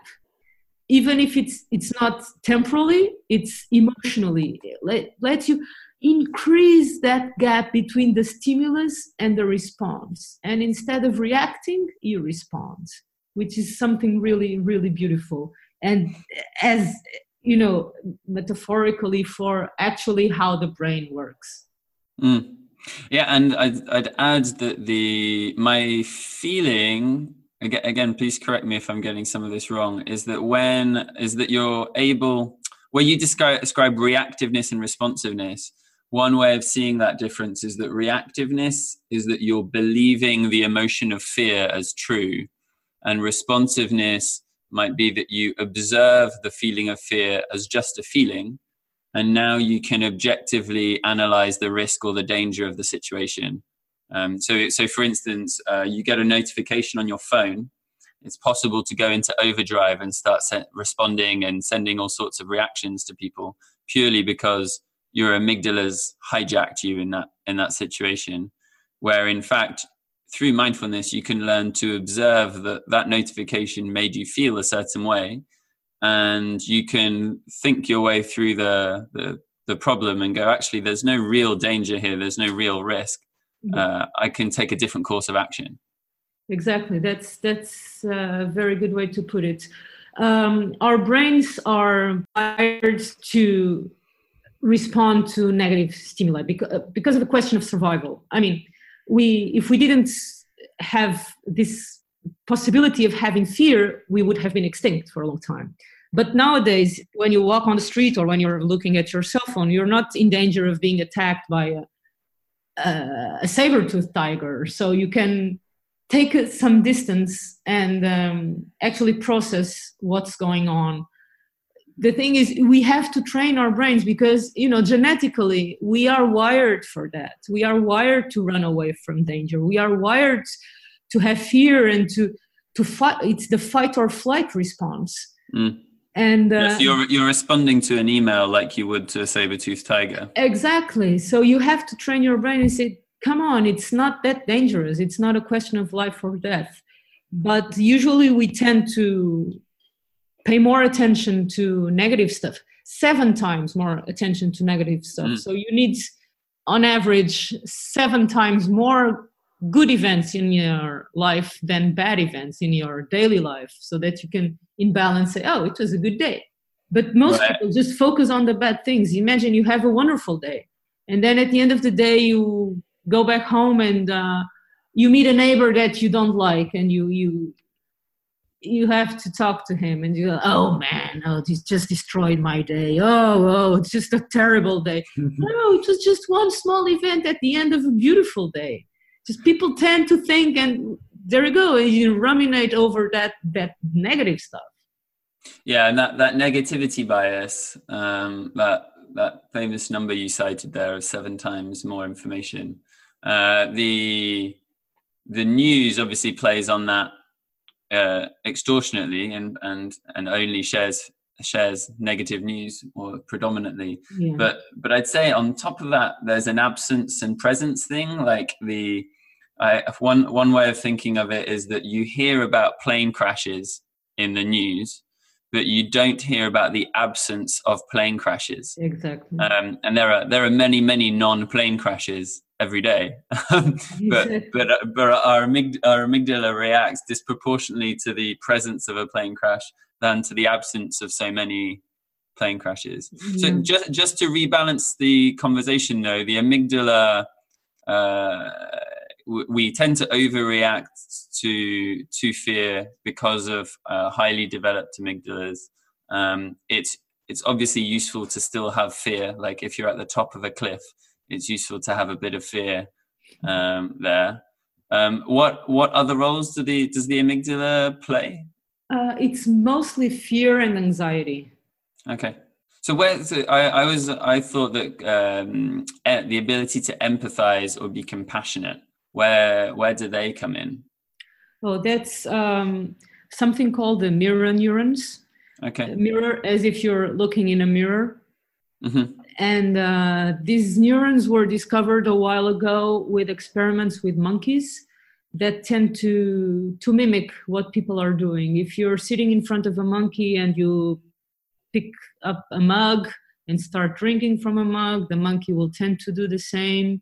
[SPEAKER 3] Even if it's it's not temporally it's emotionally. Let, lets you increase that gap between the stimulus and the response. And instead of reacting you respond which is something really really beautiful. And as you know metaphorically for actually how the brain works.
[SPEAKER 2] Mm. yeah and I'd, I'd add that the my feeling again, please correct me if i'm getting some of this wrong is that when is that you're able where you describe, describe reactiveness and responsiveness one way of seeing that difference is that reactiveness is that you're believing the emotion of fear as true and responsiveness might be that you observe the feeling of fear as just a feeling and now you can objectively analyze the risk or the danger of the situation um, so, so for instance, uh, you get a notification on your phone. It's possible to go into overdrive and start se- responding and sending all sorts of reactions to people purely because your amygdala's hijacked you in that in that situation. Where in fact, through mindfulness, you can learn to observe that that notification made you feel a certain way, and you can think your way through the the, the problem and go, actually, there's no real danger here. There's no real risk uh, I can take a different course of action.
[SPEAKER 3] Exactly. That's that's a very good way to put it. Um, our brains are wired to respond to negative stimuli because, uh, because of the question of survival. I mean, we if we didn't have this possibility of having fear, we would have been extinct for a long time. But nowadays, when you walk on the street or when you're looking at your cell phone, you're not in danger of being attacked by a uh, a saber-toothed tiger so you can take some distance and um, actually process what's going on the thing is we have to train our brains because you know genetically we are wired for that. We are wired to run away from danger. We are wired to have fear and to to fight it's the fight or flight response. Mm. And
[SPEAKER 2] uh, yes, you're you're responding to an email like you would to a saber-toothed tiger.
[SPEAKER 3] Exactly. So you have to train your brain and say come on it's not that dangerous. It's not a question of life or death. But usually we tend to pay more attention to negative stuff seven times more attention to negative stuff mm. so you need on average seven times more good events in your life than bad events in your daily life so that you can in balance say oh it was a good day but most right. people just focus on the bad things imagine you have a wonderful day and then at the end of the day you go back home and uh, you meet a neighbor that you don't like and you you you have to talk to him and you go oh man oh this just destroyed my day. Oh oh it's just a terrible day. [LAUGHS] No it was just one small event at the end of a beautiful day. Just people tend to think and there you go and you ruminate over that that negative stuff.
[SPEAKER 2] Yeah and that that negativity bias um that that famous number you cited there of seven times more information uh the the news obviously plays on that uh extortionately and and and only shares shares negative news or predominantly yeah. but but i'd say on top of that there's an absence and presence thing like the I, one one way of thinking of it is that you hear about plane crashes in the news, but you don't hear about the absence of plane crashes.
[SPEAKER 3] Exactly.
[SPEAKER 2] Um, and there are there are many many non-plane crashes every day, [LAUGHS] but [LAUGHS] but uh, but our, amygdala, our amygdala reacts disproportionately to the presence of a plane crash than to the absence of so many plane crashes. Yeah. So just just to rebalance the conversation, though, the amygdala. Uh, we tend to overreact to to fear because of uh, highly developed amygdalas. Um, it's it's obviously useful to still have fear. Like if you're at the top of a cliff, it's useful to have a bit of fear um, there. Um, what what other roles do the does the amygdala play?
[SPEAKER 3] Uh, it's mostly fear and anxiety.
[SPEAKER 2] Okay. So where so I, I was I thought that um, the ability to empathize or be compassionate, where where do they come in?
[SPEAKER 3] Oh, that's um, something called the mirror neurons.
[SPEAKER 2] Okay.
[SPEAKER 3] Mirror, as if you're looking in a mirror. Mm-hmm. And uh, these neurons were discovered a while ago with experiments with monkeys that tend to to mimic what people are doing. If you're sitting in front of a monkey and you pick up a mug and start drinking from a mug, the monkey will tend to do the same.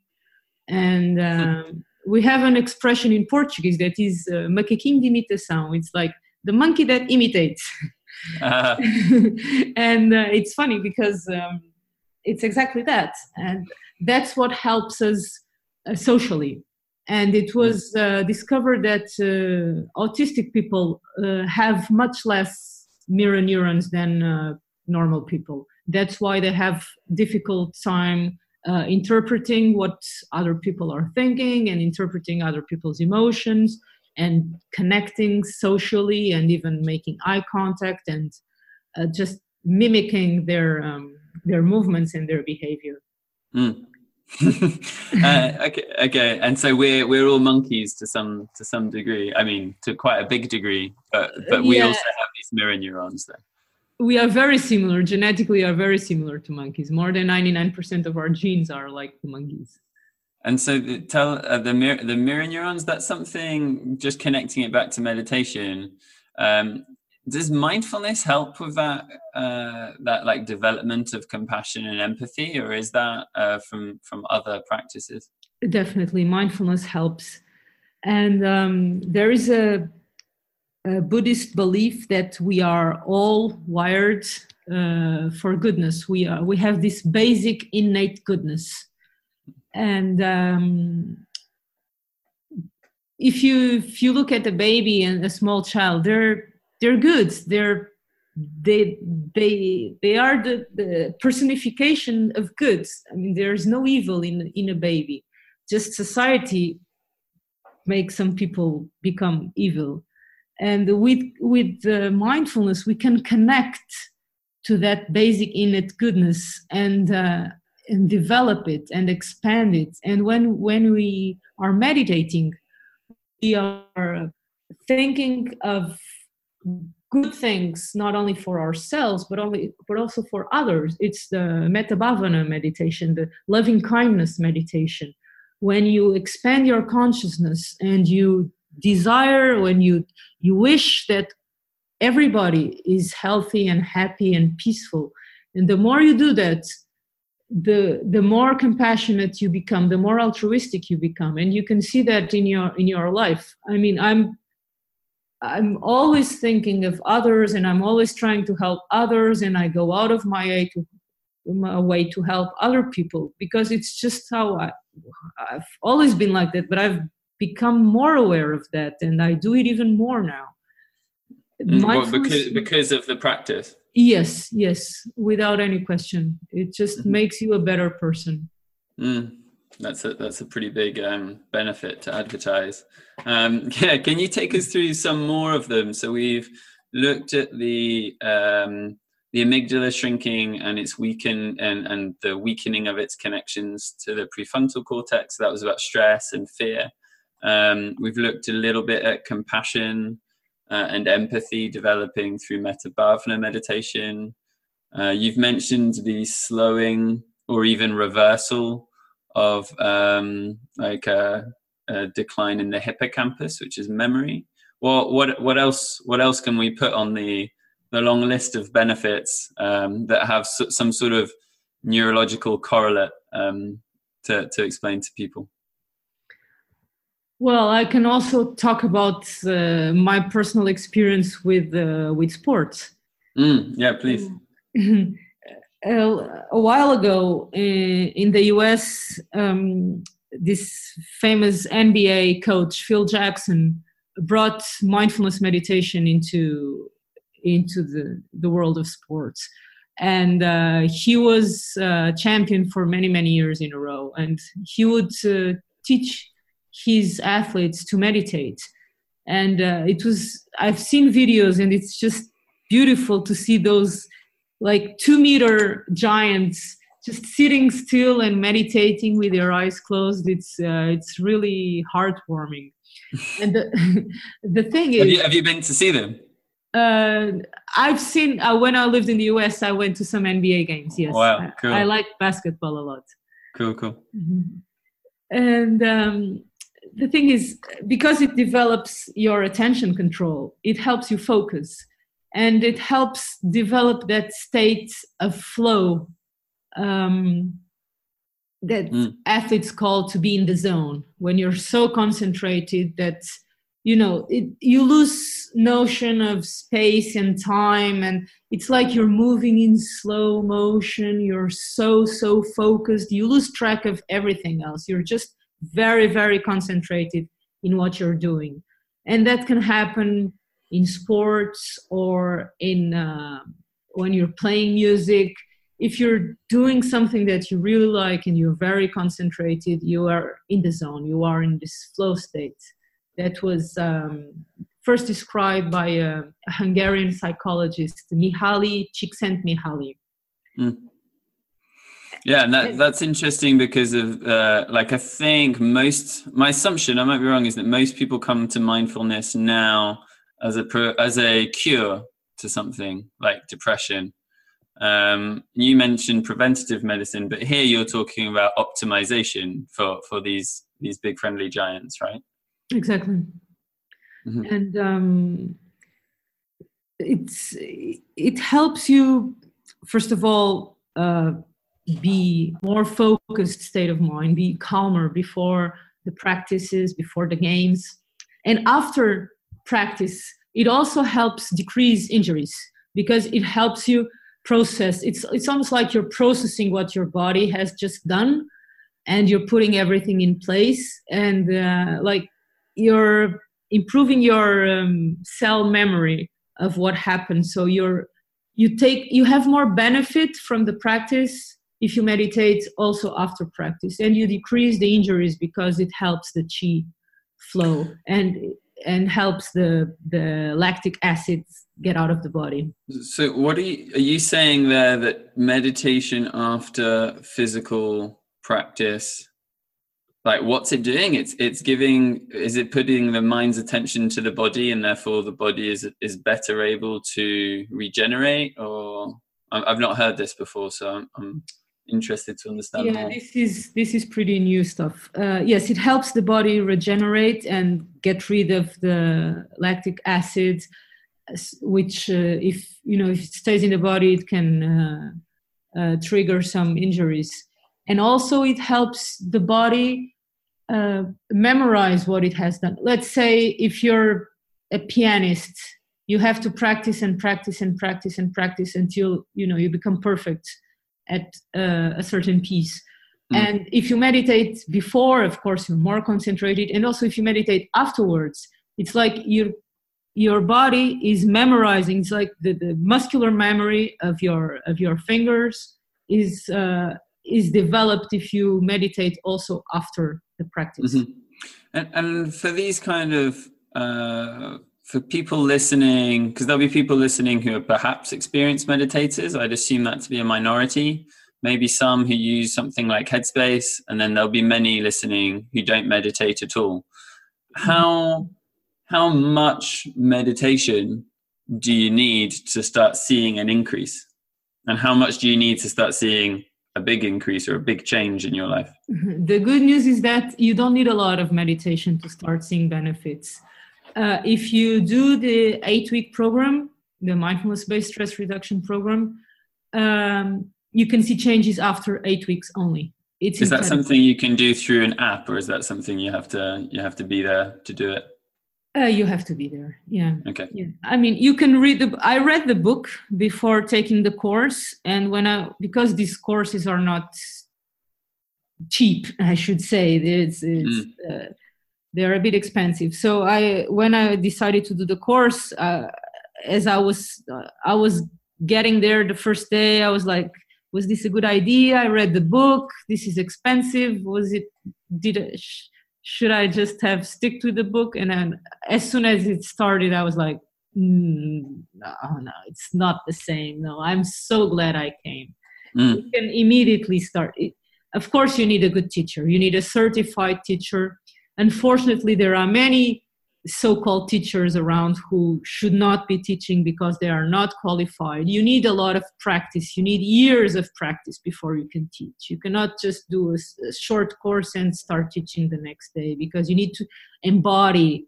[SPEAKER 3] And um, we have an expression in Portuguese that is uh, macaquinho de imitação. It's like the monkey that imitates. Uh-huh. [LAUGHS] [LAUGHS] and uh, it's funny because um, it's exactly that. And that's what helps us uh, socially. And it was uh, discovered that uh, autistic people uh, have much less mirror neurons than normal people. That's why they have difficult time uh, interpreting what other people are thinking and interpreting other people's emotions and connecting socially and even making eye contact and uh, just mimicking their um, their movements and their behavior.
[SPEAKER 2] Mm. [LAUGHS] uh, okay, okay, and so we're we're all monkeys to some to some degree. I mean, to quite a big degree, but but we yeah. also have these mirror neurons, though
[SPEAKER 3] we are very similar genetically are very similar to monkeys more than 99% of our genes are like the monkeys
[SPEAKER 2] and so the, tell uh, the mirror the mirror neurons that's something just connecting it back to meditation um, does mindfulness help with that uh, that like development of compassion and empathy or is that uh, from from other practices?
[SPEAKER 3] Definitely. Mindfulness helps. And um, there is a Buddhist belief that we are all wired uh, for goodness. We are we have this basic innate goodness, and um, if you if you look at a baby and a small child, they're they're good. They're they they they are the, the personification of good. I mean, there's no evil in in a baby. Just society makes some people become evil and with with uh, mindfulness we can connect to that basic innate goodness and uh, and develop it and expand it and when when we are meditating we are thinking of good things not only for ourselves but only but also for others. It's the metta bhavana meditation the loving kindness meditation. When you expand your consciousness and you desire when you you wish that everybody is healthy and happy and peaceful and the more you do that the the more compassionate you become the more altruistic you become. And you can see that in your in your life. I mean i'm i'm always thinking of others and i'm always trying to help others and i go out of my way to my way to help other people because it's just how I, i've always been like that but i've become more aware of that and i do it even more now.
[SPEAKER 2] Mm, well, because because of the practice.
[SPEAKER 3] Yes yes without any question. It just mm-hmm. makes you a better person.
[SPEAKER 2] Mm, that's a that's a pretty big um, benefit to advertise. Um, [LAUGHS] yeah can you take us through some more of them? So we've looked at the um, the amygdala shrinking and its weaken and, and the weakening of its connections to the prefrontal cortex. That was about stress and fear. Um, we've looked a little bit at compassion uh, and empathy developing through metta bhavana meditation. Uh, you've mentioned the slowing or even reversal of um, like a, a, decline in the hippocampus, which is memory. Well, what what else? What else can we put on the the long list of benefits um, that have some sort of neurological correlate um, to to explain to people?
[SPEAKER 3] Well, I can also talk about uh, my personal experience with uh, with sports.
[SPEAKER 2] Mm, yeah, please. [LAUGHS]
[SPEAKER 3] a, a, while ago in, in the U.S., um, this famous NBA coach Phil Jackson brought mindfulness meditation into into the the world of sports, and uh, he was uh, champion for many many years in a row, and he would uh, teach his athletes to meditate and uh, it was i've seen videos and it's just beautiful to see those like two meter giants just sitting still and meditating with their eyes closed it's uh, it's really heartwarming [LAUGHS] and the, [LAUGHS] the thing is
[SPEAKER 2] have you, have you been to see them
[SPEAKER 3] uh, I've seen uh, when I lived in the US. I went to some NBA games. Yes,
[SPEAKER 2] wow, cool.
[SPEAKER 3] I, I like basketball a lot.
[SPEAKER 2] Cool, cool.
[SPEAKER 3] Mm-hmm. And um, the thing is, because it develops your attention control, it helps you focus, and it helps develop that state of flow um, that mm. athletes call to be in the zone. When you're so concentrated that you know it, you lose notion of space and time and it's like you're moving in slow motion you're so so focused you lose track of everything else. You're just very very concentrated in what you're doing. And that can happen in sports or in uh, when you're playing music if you're doing something that you really like and you're very concentrated you are in the zone you are in this flow state that was um, first described by a, a Hungarian psychologist, Mihaly Csikszentmihalyi. Mm.
[SPEAKER 2] Yeah, and that, that's interesting because of uh, like I think most my assumption I might be wrong is that most people come to mindfulness now as a as a cure to something like depression. Um, you mentioned preventative medicine, but here you're talking about optimization for for these these big friendly giants, right?
[SPEAKER 3] Exactly. Mm-hmm. And um, it's it helps you first of all uh, be more focused state of mind, be calmer before the practices, before the games, and after practice. It also helps decrease injuries because it helps you process. It's it's almost like you're processing what your body has just done, and you're putting everything in place. And uh, like you're improving your um, cell memory of what happened so you're you take you have more benefit from the practice if you meditate also after practice and you decrease the injuries because it helps the chi flow and and helps the the lactic acids get out of the body.
[SPEAKER 2] So what are you are you saying there that meditation after physical practice like what's it doing? It's it's giving is it putting the mind's attention to the body and therefore the body is is better able to regenerate or i've not heard this before so i'm, I'm interested to understand
[SPEAKER 3] yeah
[SPEAKER 2] more.
[SPEAKER 3] this is this is pretty new stuff uh, yes it helps the body regenerate and get rid of the lactic acid which uh, if you know if it stays in the body it can uh, uh trigger some injuries and also it helps the body uh, memorize what it has done. Let's say if you're a pianist, you have to practice and practice and practice and practice until you know you become perfect at uh, a certain piece. Mm. And if you meditate before, of course, you're more concentrated. And also, if you meditate afterwards, it's like your your body is memorizing. It's like the, the muscular memory of your of your fingers is uh, is developed if you meditate also after the practice. Mm-hmm.
[SPEAKER 2] And, and, for these kind of uh, for people listening, because there'll be people listening who are perhaps experienced meditators. I'd assume that to be a minority. Maybe some who use something like Headspace, and then there'll be many listening who don't meditate at all. How how much meditation do you need to start seeing an increase? And how much do you need to start seeing a big increase or a big change in your life? [LAUGHS]
[SPEAKER 3] The good news is that you don't need a lot of meditation to start seeing benefits. Uh, if you do the eight week program, the mindfulness based stress reduction program, um, you can see changes after eight weeks only.
[SPEAKER 2] It's is incredible. that something you can do through an app, or is that something you have to you have to be there to do it?
[SPEAKER 3] Uh, you have to be there. Yeah.
[SPEAKER 2] Okay.
[SPEAKER 3] Yeah. I mean, you can read the. I read the book before taking the course, and when I because these courses are not cheap, I should say, it's, it's mm. uh, they're a bit expensive. So I, when I decided to do the course, uh, as I was, uh, I was getting there the first day, I was like, was this a good idea? I read the book. This is expensive. Was it? Did it? should I just have stick to the book? And then as soon as it started, I was like, mm, no, no, it's not the same. No, I'm so glad I came. Mm. You can immediately start. Of course, you need a good teacher. You need a certified teacher. Unfortunately, there are many so-called teachers around who should not be teaching because they are not qualified. You need a lot of practice. You need years of practice before you can teach. You cannot just do a, a short course and start teaching the next day because you need to embody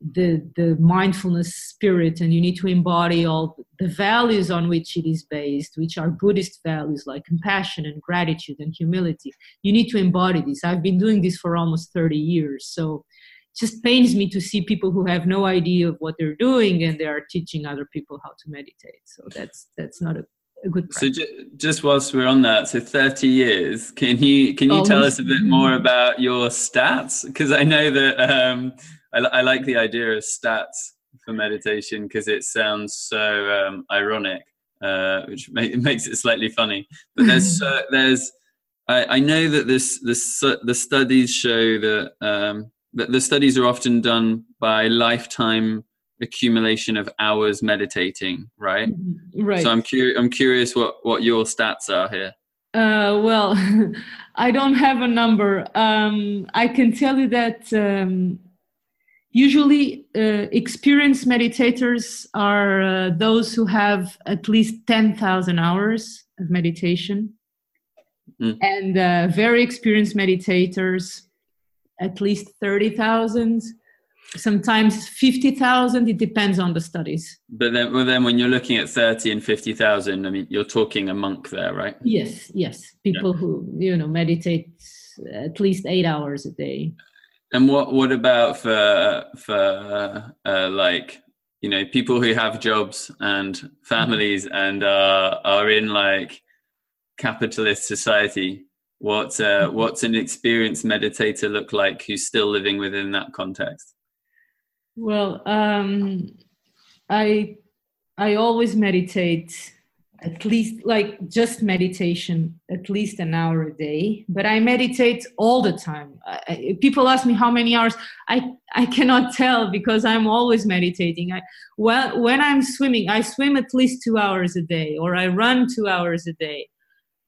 [SPEAKER 3] the the mindfulness spirit and you need to embody all the values on which it is based which are buddhist values like compassion and gratitude and humility. You need to embody this. I've been doing this for almost 30 years so just pains me to see people who have no idea of what they're doing and they are teaching other people how to meditate. So that's that's not a, a good
[SPEAKER 2] practice. so ju- just whilst we're on that so 30 years can you can you tell us a bit more about your stats? Because i know that um, I, I, like the idea of stats for meditation because it sounds so um, ironic uh, which [LAUGHS] makes it slightly funny but there's [LAUGHS] uh, there's I, I, know that this, this the studies show that um, the, the studies are often done by lifetime accumulation of hours meditating, right?
[SPEAKER 3] Mm-hmm. Right.
[SPEAKER 2] So I'm curious. I'm curious what what your stats are here.
[SPEAKER 3] Uh, well, [LAUGHS] I don't have a number. Um, I can tell you that um, usually uh, experienced meditators are uh, those who have at least ten thousand hours of meditation, mm. and uh, very experienced meditators at least 30,000, sometimes 50,000. It depends on the studies.
[SPEAKER 2] But then, well, then when you're looking at 30 and 50,000, I mean, you're talking a monk there, right?
[SPEAKER 3] Yes, yes. People yeah. who, you know, meditate at least eight hours a day.
[SPEAKER 2] And what, what about for, for uh, like, you know, people who have jobs and families and uh, are in like capitalist society? What uh, mm-hmm. what's an experienced meditator look like who's still living within that context?
[SPEAKER 3] Well, um, I I always meditate at least like just meditation at least an hour a day. But i meditate all the time. I, people ask me how many hours. I i cannot tell because i'm always meditating. I well when i'm swimming i swim at least 2 hours a day or i run 2 hours a day.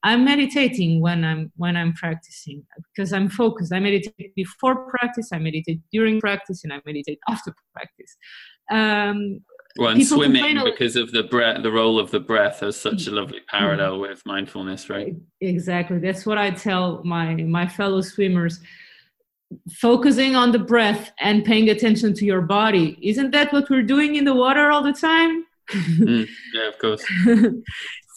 [SPEAKER 3] I'm meditating when I'm when I'm practicing because I'm focused. I meditate before practice, I meditate during practice, and I meditate after practice. Um,
[SPEAKER 2] well, and swimming because of the breath, the role of the breath has such a lovely parallel mm-hmm. with mindfulness, right?
[SPEAKER 3] Exactly. That's what I tell my my fellow swimmers. Focusing on the breath and paying attention to your body. Isn't that what we're doing in the water all the time?
[SPEAKER 2] mm, [LAUGHS] yeah, of course.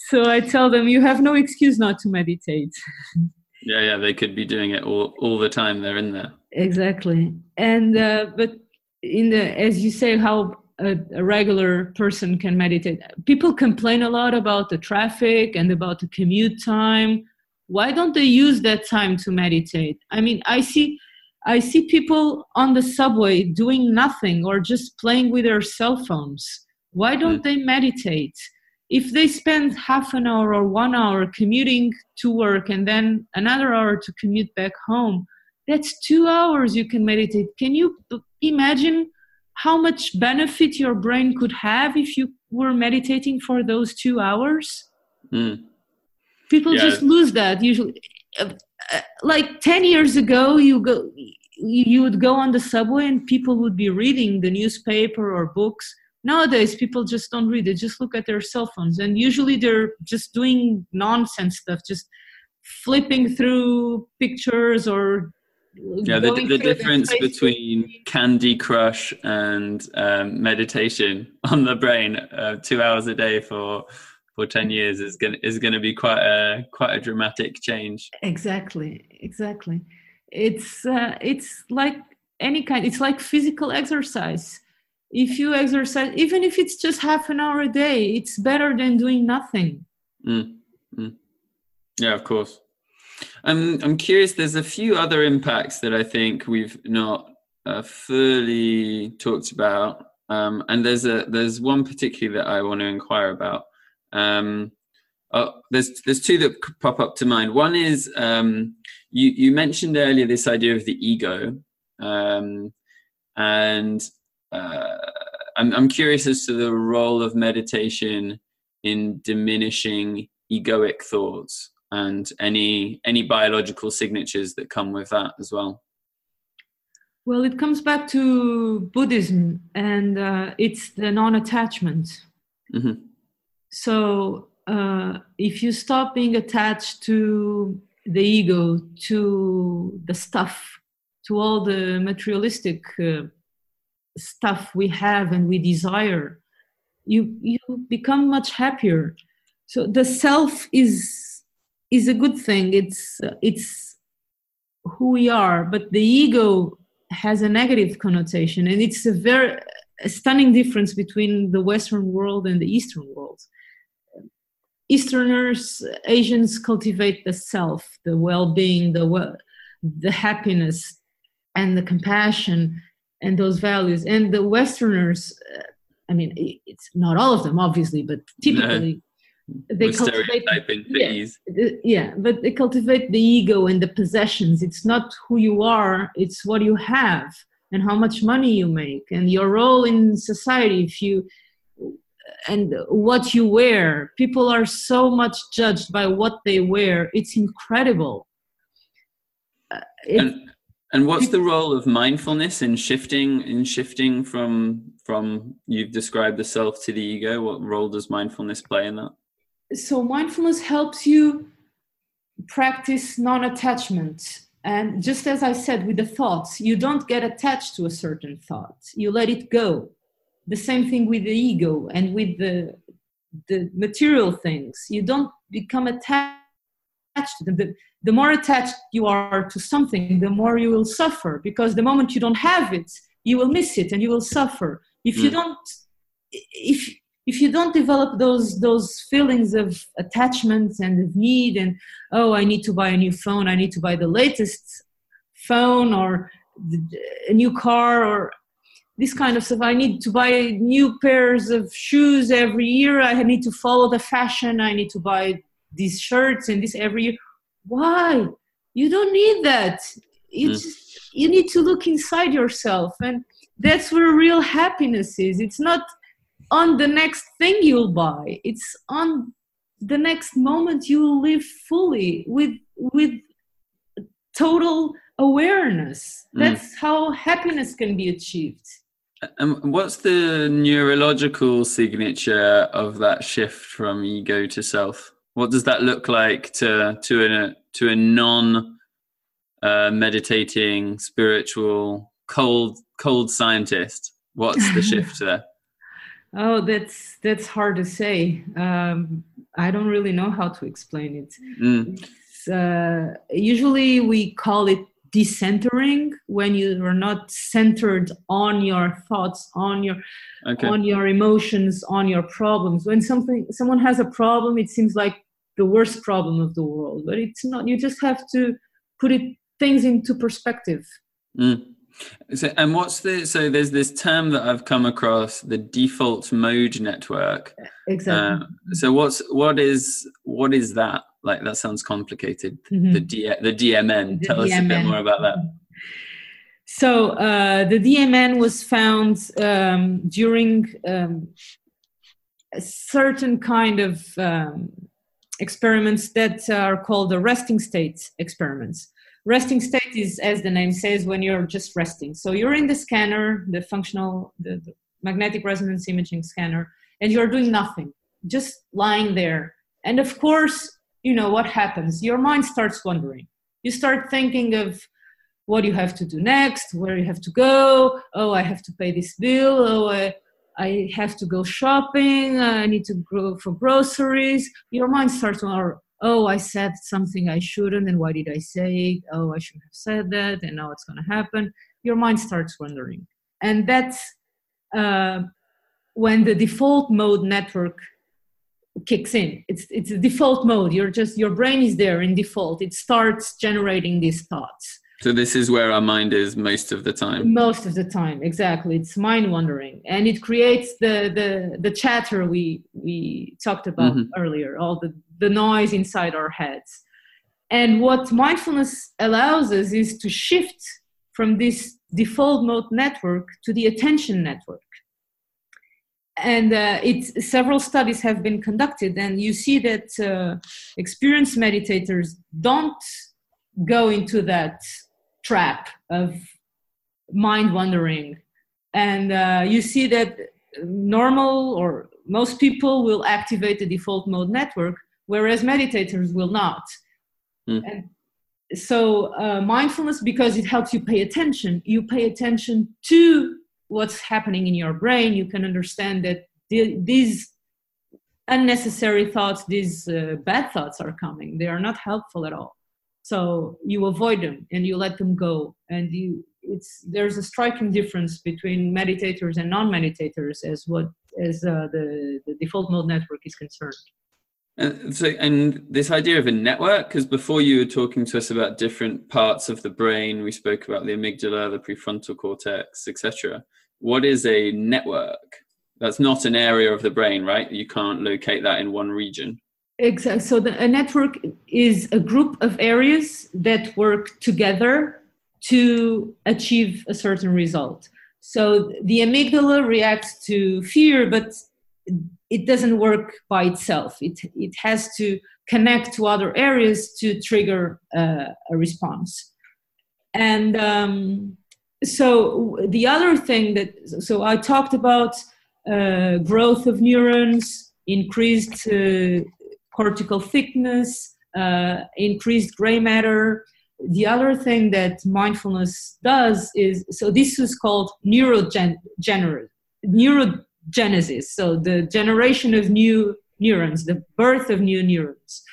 [SPEAKER 3] so I tell them, you have no excuse not to meditate. [LAUGHS]
[SPEAKER 2] Yeah, yeah, they could be doing it all, all the time. They're in there.
[SPEAKER 3] Exactly. And, uh, but in the, as you say, how a, a, regular person can meditate. People complain a lot about the traffic and about the commute time. Why don't they use that time to meditate? I mean, I see I see people on the subway doing nothing or just playing with their cell phones. Why don't mm. they meditate? if they spend half an hour or one hour commuting to work and then another hour to commute back home that's two hours you can meditate can you imagine how much benefit your brain could have if you were meditating for those two hours? Mm. people yeah. just lose that usually. Uh, uh, like 10 years ago you go you would go on the subway and people would be reading the newspaper or books. Nowadays people just don't read. They just look at their cell phones. And usually they're just doing nonsense stuff just flipping through pictures or
[SPEAKER 2] yeah the, the difference between candy crush and um, meditation [LAUGHS] on the brain uh, two hours a day for for 10 years is going is going to be quite a quite a dramatic change.
[SPEAKER 3] Exactly exactly. It's uh, it's like any kind it's like physical exercise. If you exercise even if it's just half an hour a day it's better than doing nothing.
[SPEAKER 2] Mm, mm. yeah of course i'm i'm curious there's a few other impacts that i think we've not uh, fully talked about. Um, and there's a there's one particularly that i want to inquire about. Um, oh, there's there's two that pop up to mind. One is um, you you mentioned earlier this idea of the ego. Um, and uh, I'm, I'm curious as to the role of meditation in diminishing egoic thoughts and any any biological signatures that come with that as well.
[SPEAKER 3] Well, it comes back to Buddhism, and uh, it's the non-attachment. Mm-hmm. So, uh, if you stop being attached to the ego, to the stuff, to all the materialistic uh, stuff we have and we desire, you you become much happier. So the self is is a good thing. It's it's who we are, but the ego has a negative connotation, and it's a very a stunning difference between the Western world and the Eastern world. Easterners, Asians cultivate the self, the well-being, the the happiness, and the compassion, and those values. And the Westerners, uh, I mean, it's not all of them, obviously, but typically.
[SPEAKER 2] They cultivate,
[SPEAKER 3] yeah, yeah, but they cultivate the ego and the possessions. It's not who you are; it's what you have and how much money you make and your role in society. If you and what you wear. People are so much judged by what they wear. It's incredible.
[SPEAKER 2] Uh, and, and what's the role of mindfulness in shifting in shifting from from you've described the self to the ego? What role does mindfulness play in that?
[SPEAKER 3] So mindfulness helps you practice non-attachment. And just as I said with the thoughts, you don't get attached to a certain thought. You let it go the same thing with the ego and with the the material things you don't become attached to them the, the more attached you are to something the more you will suffer because the moment you don't have it you will miss it and you will suffer if mm. you don't if if you don't develop those those feelings of attachment and of need and oh i need to buy a new phone i need to buy the latest phone or a new car or this kind of stuff. I need to buy new pairs of shoes every year. I need to follow the fashion. I need to buy these shirts and this every year. Why? You don't need that. You mm. just you need to look inside yourself, and that's where real happiness is. It's not on the next thing you'll buy. It's on the next moment you will live fully with with total awareness. Mm. That's mm. how happiness can be achieved.
[SPEAKER 2] And what's the neurological signature of that shift from ego to self? What does that look like to to a to a non uh, meditating spiritual cold cold scientist? What's the [LAUGHS] shift there?
[SPEAKER 3] Oh, that's that's hard to say. Um, I don't really know how to explain it. Mm. Uh, usually, we call it decentering when you are not centered on your thoughts on your okay. on your emotions on your problems when something someone has a problem it seems like the worst problem of the world but it's not you just have to put it things into perspective
[SPEAKER 2] mm. So and what's the so there's this term that i've come across the default mode network
[SPEAKER 3] exactly uh,
[SPEAKER 2] so what's what is what is that like that sounds complicated. Mm-hmm. The D- the DMN. The Tell DMN. us a bit more about that.
[SPEAKER 3] So uh, the DMN was found um, during um, a certain kind of um, experiments that are called the resting state experiments. Resting state is, as the name says, when you're just resting. So you're in the scanner, the functional, the, the magnetic resonance imaging scanner, and you're doing nothing, just lying there. And of course, you know what happens? Your mind starts wandering you start thinking of what you have to do next where you have to go. Oh i have to pay this bill. Oh i, I have to go shopping. I need to go for groceries. Your mind starts oh i said something i shouldn't and why did i say it? Oh i should have said that and now it's going to happen. Your mind starts wondering and that's uh, when the default mode network kicks in. It's it's a default mode. You're just your brain is there in default. It starts generating these thoughts.
[SPEAKER 2] So this is where our mind is most of the time?
[SPEAKER 3] Most of the time exactly. It's mind wandering. And it creates the the the chatter we we talked about mm-hmm. earlier all the the noise inside our heads. And what mindfulness allows us is to shift from this default mode network to the attention network. And uh, it several studies have been conducted and you see that uh, experienced meditators don't go into that trap of mind wandering. And uh, you see that normal or most people will activate the default mode network whereas meditators will not. Mm. and so uh, mindfulness because it helps you pay attention you pay attention to what's happening in your brain. You can understand that the, these unnecessary thoughts these uh, bad thoughts are coming. They are not helpful at all. So you avoid them and you let them go. And you it's there's a striking difference between meditators and non-meditators as what as uh, the the default mode network is concerned
[SPEAKER 2] and so, and this idea of a network, because before you were talking to us about different parts of the brain, we spoke about the amygdala, the prefrontal cortex, etc. What is a network? That's not an area of the brain, right? You can't locate that in one region.
[SPEAKER 3] Exactly. So the, a network is a group of areas that work together to achieve a certain result. So the amygdala reacts to fear, but it doesn't work by itself. It, it has to connect to other areas to trigger uh, a response. And um, so the other thing that, so I talked about uh, growth of neurons, increased uh, cortical thickness, uh, increased gray matter. The other thing that mindfulness does is, so this is called neurogen, neuro genesis, so the generation of new neurons, the birth of new neurons.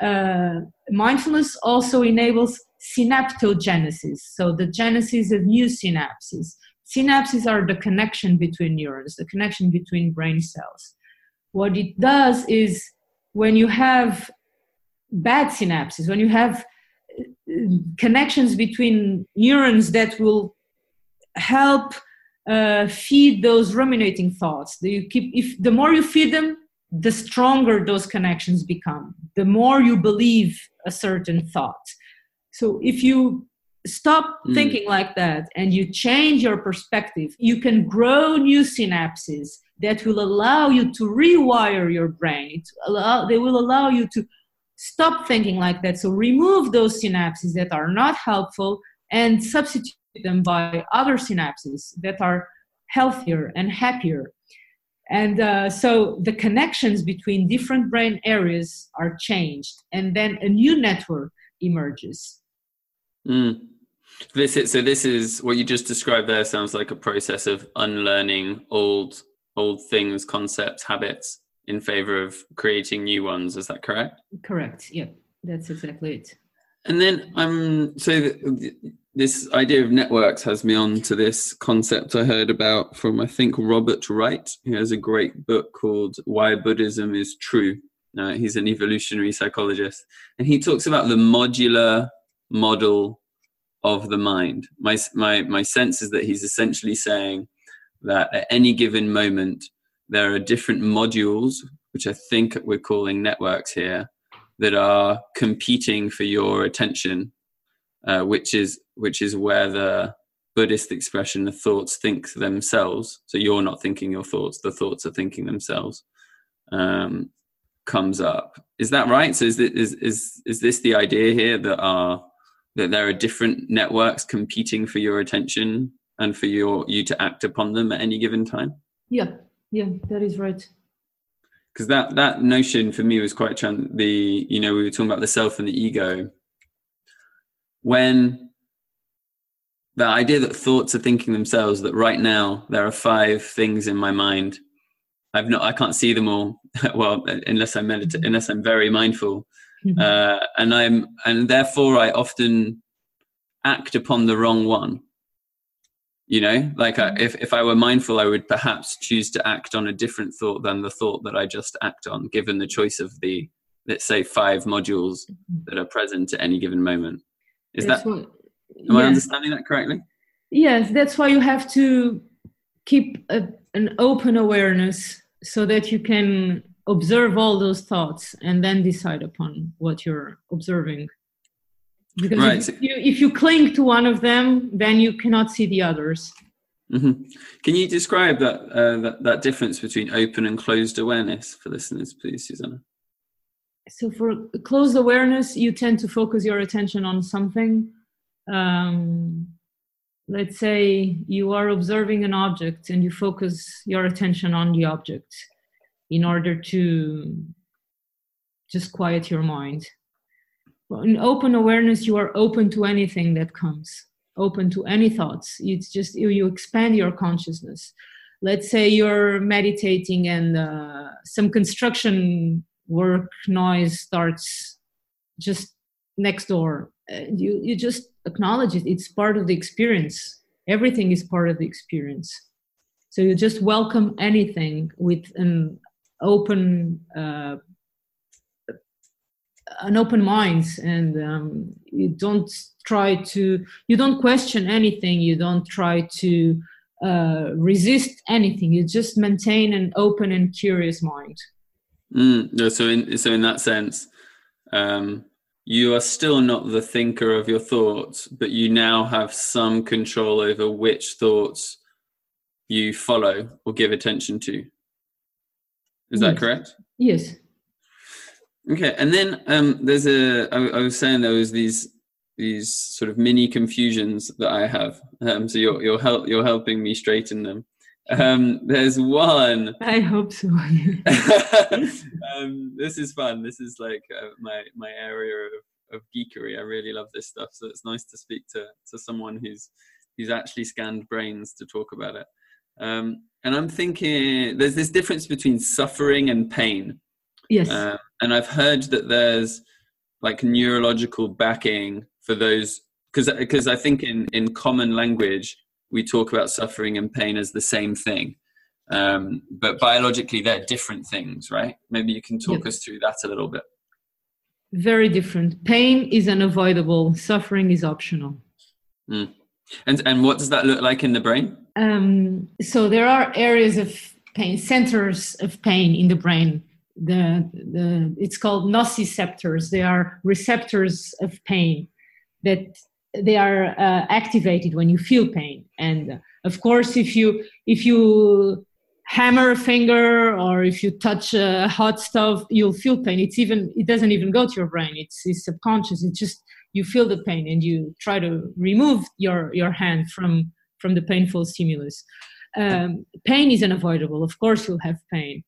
[SPEAKER 3] Uh, mindfulness also enables synaptogenesis, so the genesis of new synapses. Synapses are the connection between neurons, the connection between brain cells. What it does is when you have bad synapses, when you have uh, connections between neurons that will help uh, feed those ruminating thoughts. You keep if the more you feed them, the stronger those connections become. The more you believe a certain thought. So if you stop mm. thinking like that and you change your perspective, you can grow new synapses that will allow you to rewire your brain. Allow, they will allow you to stop thinking like that. So remove those synapses that are not helpful and substitute them by other synapses that are healthier and happier. And uh, so the connections between different brain areas are changed, and then a new network emerges.
[SPEAKER 2] Mm. This is, so this is what you just described there sounds like a process of unlearning old old things, concepts, habits in favor of creating new ones. Is that correct?
[SPEAKER 3] Correct. Yeah, that's exactly it.
[SPEAKER 2] And then I'm um, so this idea of networks has me on to this concept I heard about from I think Robert Wright. He has a great book called Why Buddhism is True. Uh, he's an evolutionary psychologist, and he talks about the modular model of the mind. My my my sense is that he's essentially saying that at any given moment there are different modules, which I think we're calling networks here, that are competing for your attention uh, which is which is where the Buddhist expression, the thoughts think themselves. So you're not thinking your thoughts; the thoughts are thinking themselves. Um, comes up. Is that right? So is this, is is is this the idea here that are that there are different networks competing for your attention and for your you to act upon them at any given time?
[SPEAKER 3] Yeah, yeah, that is right.
[SPEAKER 2] Because that that notion for me was quite trans- the you know we were talking about the self and the ego when the idea that thoughts are thinking themselves that right now there are five things in my mind i've not i can't see them all [LAUGHS] well unless i meditate mm-hmm. unless i'm very mindful mm-hmm. uh, and i'm and therefore i often act upon the wrong one you know like I, if, if i were mindful i would perhaps choose to act on a different thought than the thought that i just act on given the choice of the let's say five modules mm-hmm. that are present at any given moment is that what, am I understanding that correctly?
[SPEAKER 3] Yes, that's why you have to keep a, an open awareness so that you can observe all those thoughts and then decide upon what you're observing. Because right. if, you, if you cling to one of them, then you cannot see the others.
[SPEAKER 2] Mm-hmm. Can you describe that, uh, that that difference between open and closed awareness for listeners, please, Susana?
[SPEAKER 3] So for closed awareness, you tend to focus your attention on something. Um, let's say you are observing an object and you focus your attention on the object in order to just quiet your mind. In open awareness, you are open to anything that comes open to any thoughts. It's just you, expand your consciousness. Let's say you're meditating and uh, some construction work noise starts just next door you you just acknowledge it. It's part of the experience. Everything is part of the experience. So you just welcome anything with an open uh, an open mind and um, you don't try to you don't question anything. You don't try to uh, resist anything. You just maintain an open and curious mind.
[SPEAKER 2] Mm, so in so in that sense um, you are still not the thinker of your thoughts but you now have some control over which thoughts you follow or give attention to is yes. that correct
[SPEAKER 3] yes
[SPEAKER 2] Okay, and then um, there's a. I, I was saying there was these these sort of mini confusions that I have. Um, so you're you're help you're helping me straighten them. Um, there's one. [LAUGHS]
[SPEAKER 3] I hope so. [LAUGHS]
[SPEAKER 2] um, this is fun. This is like uh, my my area of, of geekery. I really love this stuff. So it's nice to speak to to someone who's who's actually scanned brains to talk about it. Um, and I'm thinking there's this difference between suffering and pain.
[SPEAKER 3] Yes. Uh,
[SPEAKER 2] and I've heard that there's like neurological backing for those because because I think in in common language we talk about suffering and pain as the same thing. Um, but biologically they're different things, right? Maybe you can talk yes. us through that a little bit.
[SPEAKER 3] Very different. Pain is unavoidable. Suffering is optional.
[SPEAKER 2] Mm. And and what does that look like in the brain?
[SPEAKER 3] Um, so there are areas of pain, centers of pain in the brain the, the it's called nociceptors they are receptors of pain that they are uh, activated when you feel pain and uh, of course if you if you hammer a finger or if you touch a hot stove you'll feel pain it's even it doesn't even go to your brain it's, it's subconscious it's just you feel the pain and you try to remove your your hand from from the painful stimulus um, pain is unavoidable of course you'll have pain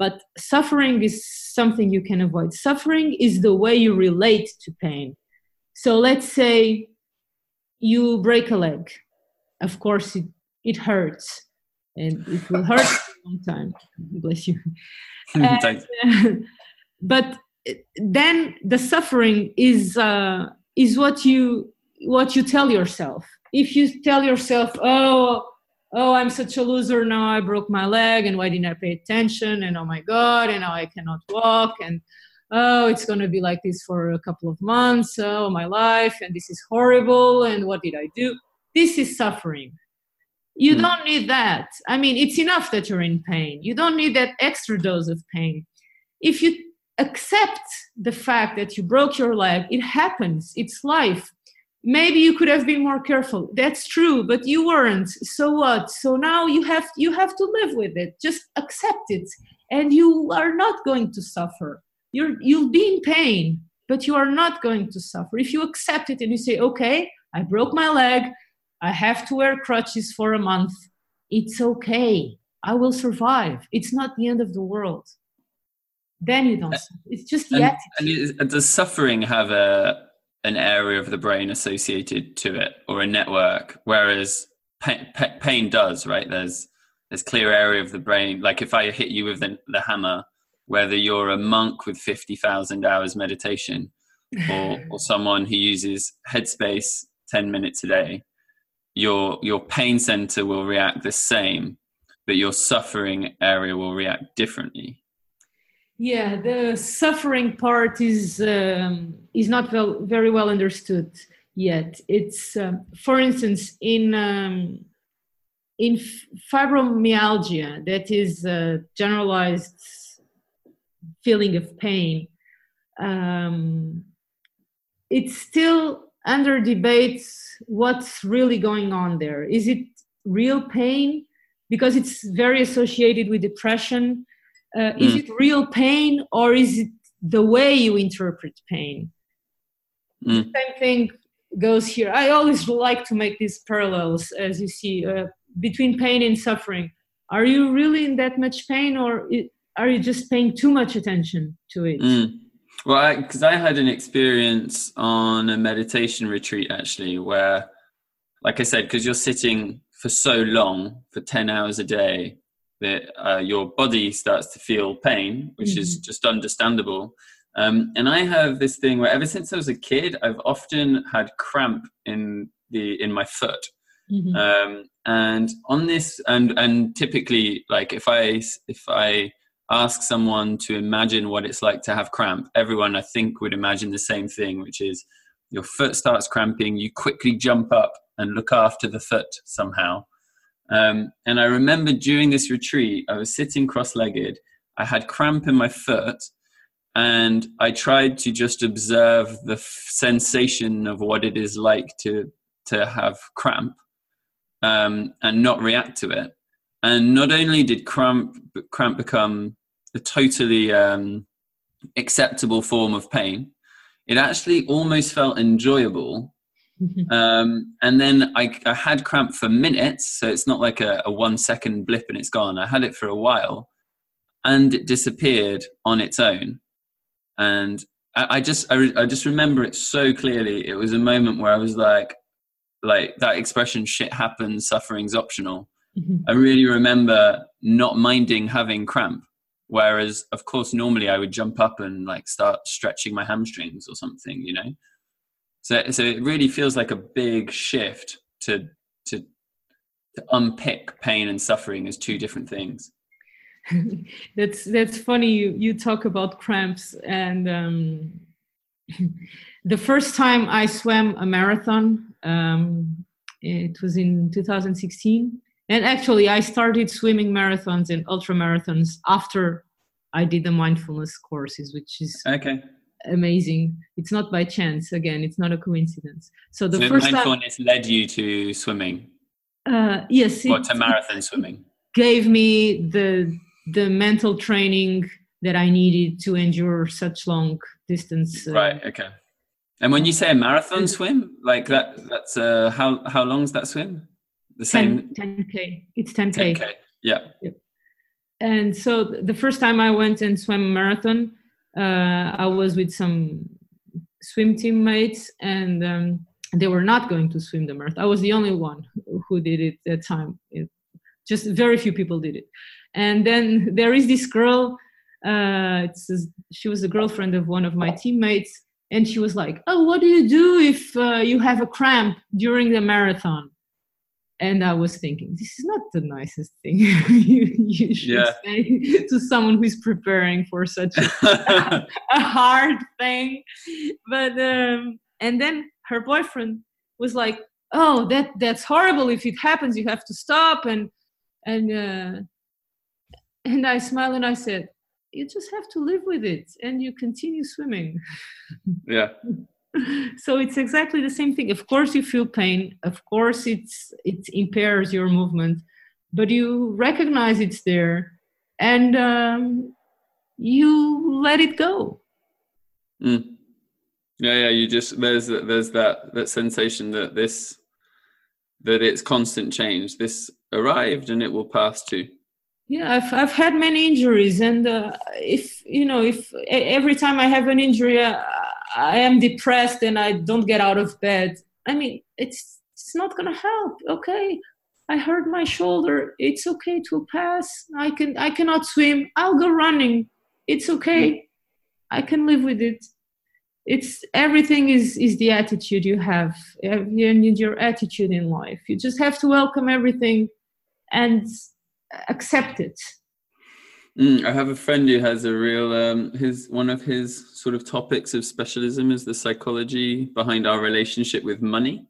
[SPEAKER 3] but suffering is something you can avoid. Suffering is the way you relate to pain. So let's say you break a leg. Of course, it, it hurts and it will hurt for a long time. [LAUGHS] Bless [LAUGHS] you. and, uh, but then the suffering is uh, is what you what you tell yourself. If you tell yourself, "Oh, oh, I'm such a loser now. I broke my leg, and why didn't I pay attention? And oh my God, and now I cannot walk. And oh, it's going to be like this for a couple of months. Oh, my life, and this is horrible. And what did I do? This is suffering. You mm. don't need that. I mean, it's enough that you're in pain. You don't need that extra dose of pain. If you accept the fact that you broke your leg, it happens, it's life maybe you could have been more careful that's true but you weren't so what so now you have you have to live with it just accept it and you are not going to suffer you're you'll be in pain but you are not going to suffer if you accept it and you say okay i broke my leg i have to wear crutches for a month. It's okay. I will survive. It's not the end of the world. Then you don't it's just the
[SPEAKER 2] and,
[SPEAKER 3] attitude.
[SPEAKER 2] and does suffering have a an area of the brain associated to it or a network? Whereas pain, pain does right? There's there's clear area of the brain. Like if i hit you with the, the hammer whether you're a monk with 50,000 hours meditation or, [LAUGHS] or someone who uses headspace 10 minutes a day your your pain center will react the same but your suffering area will react differently
[SPEAKER 3] yeah, the suffering part is um, is not well, very well understood yet. It's, um, for instance, in um, in fibromyalgia, that is a generalized feeling of pain. Um, it's still under debate what's really going on there. Is it real pain because it's very associated with depression uh, is mm. it real pain or is it the way you interpret pain mm. the same thing goes here i always like to make these parallels as you see uh, between pain and suffering are you really in that much pain or are you just paying too much attention to it
[SPEAKER 2] mm. Well because I, I had an experience on a meditation retreat actually where like i said because you're sitting for so long for 10 hours a day that uh, your body starts to feel pain which mm-hmm. is just understandable um, and i have this thing where ever since i was a kid i've often had cramp in the in my foot mm-hmm. um, and on this and and typically like if i if i ask someone to imagine what it's like to have cramp everyone i think would imagine the same thing which is your foot starts cramping you quickly jump up and look after the foot somehow. Um, and I remember during this retreat, I was sitting cross legged, I had cramp in my foot, and I tried to just observe the f- sensation of what it is like to, to have cramp um, and not react to it. And not only did cramp, cramp become a totally um, acceptable form of pain, it actually almost felt enjoyable [LAUGHS] um, and then I, I, had cramp for minutes, so it's not like a, a, one second blip and it's gone. I had it for a while, and it disappeared on its own. And I, I just I, re, I, just remember it so clearly. It was a moment where I was like, like that expression "shit happens, suffering's optional." [LAUGHS] I really remember not minding having cramp. Whereas, of course, normally I would jump up and like start stretching my hamstrings or something, you know. So, so it really feels like a big shift to, to, to unpick pain and suffering as two different things. [LAUGHS]
[SPEAKER 3] that's that's funny. You you talk about cramps, and um, [LAUGHS] the first time I swam a marathon, um, it was in 2016. And actually, I started swimming marathons and ultra marathons after I did the mindfulness courses, which is
[SPEAKER 2] okay
[SPEAKER 3] amazing. It's not by chance. Again, it's not a coincidence. So the so first
[SPEAKER 2] mindfulness time, led you to swimming.
[SPEAKER 3] Uh, yes,
[SPEAKER 2] or to marathon swimming.
[SPEAKER 3] Gave me the the mental training that I needed to endure such long distance.
[SPEAKER 2] Uh, right. Okay. And when you say a marathon swim, like that, that's uh, how how long's that swim?
[SPEAKER 3] The same. 10, k It's 10k. 10k.
[SPEAKER 2] Yeah. Yep.
[SPEAKER 3] And so the first time I went and swam a marathon, uh, I was with some swim teammates and um, they were not going to swim the marathon. I was the only one who did it that time. It, just very few people did it. And then there is this girl. Uh, she was the girlfriend of one of my teammates, and she was like, "Oh, what do you do if uh, you have a cramp during the marathon?" And I was thinking, this is not the nicest thing [LAUGHS] you, you, should yeah. say to someone who's preparing for such a, [LAUGHS] a hard thing. But um, and then her boyfriend was like, "Oh, that that's horrible. If it happens, you have to stop." And and uh, and I smiled and I said, "You just have to live with it, and you continue swimming."
[SPEAKER 2] Yeah. [LAUGHS] [LAUGHS]
[SPEAKER 3] so it's exactly the same thing. Of course you feel pain. Of course it's it impairs your movement but you recognize it's there and um, you let it go.
[SPEAKER 2] Mm. yeah yeah you just there's there's that that sensation that this that it's constant change. This arrived and it will pass too.
[SPEAKER 3] Yeah i've, I've had many injuries and uh, if you know if every time i have an injury uh, I am depressed and I don't get out of bed. I mean, it's it's not gonna help. Okay, I hurt my shoulder. It's okay to pass. I can I cannot swim. I'll go running. It's okay. Mm-hmm. I can live with it. It's everything is is the attitude you have and your attitude in life. You just have to welcome everything and accept it.
[SPEAKER 2] Mm, I have a friend who has a real um, his one of his sort of topics of specialism is the psychology behind our relationship with money,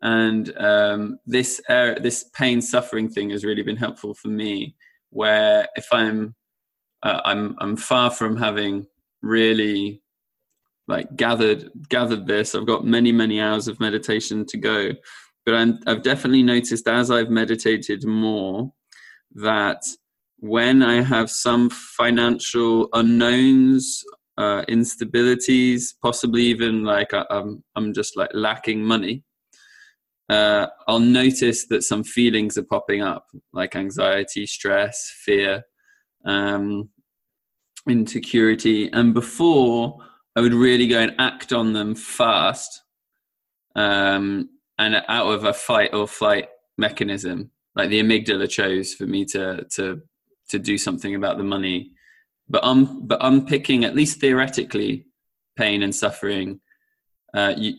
[SPEAKER 2] and um, this uh, this pain suffering thing has really been helpful for me. Where if I'm uh, I'm I'm far from having really like gathered gathered this. I've got many many hours of meditation to go, but i have definitely noticed as I've meditated more that when I have some financial unknowns, uh, instabilities, possibly even like I, I'm, I'm just like lacking money, uh, I'll notice that some feelings are popping up, like anxiety, stress, fear, um, insecurity. And before, I would really go and act on them fast um, and out of a fight or flight mechanism. Like the amygdala chose for me to to to do something about the money, but I'm but unpicking at least theoretically pain and suffering. Uh, you,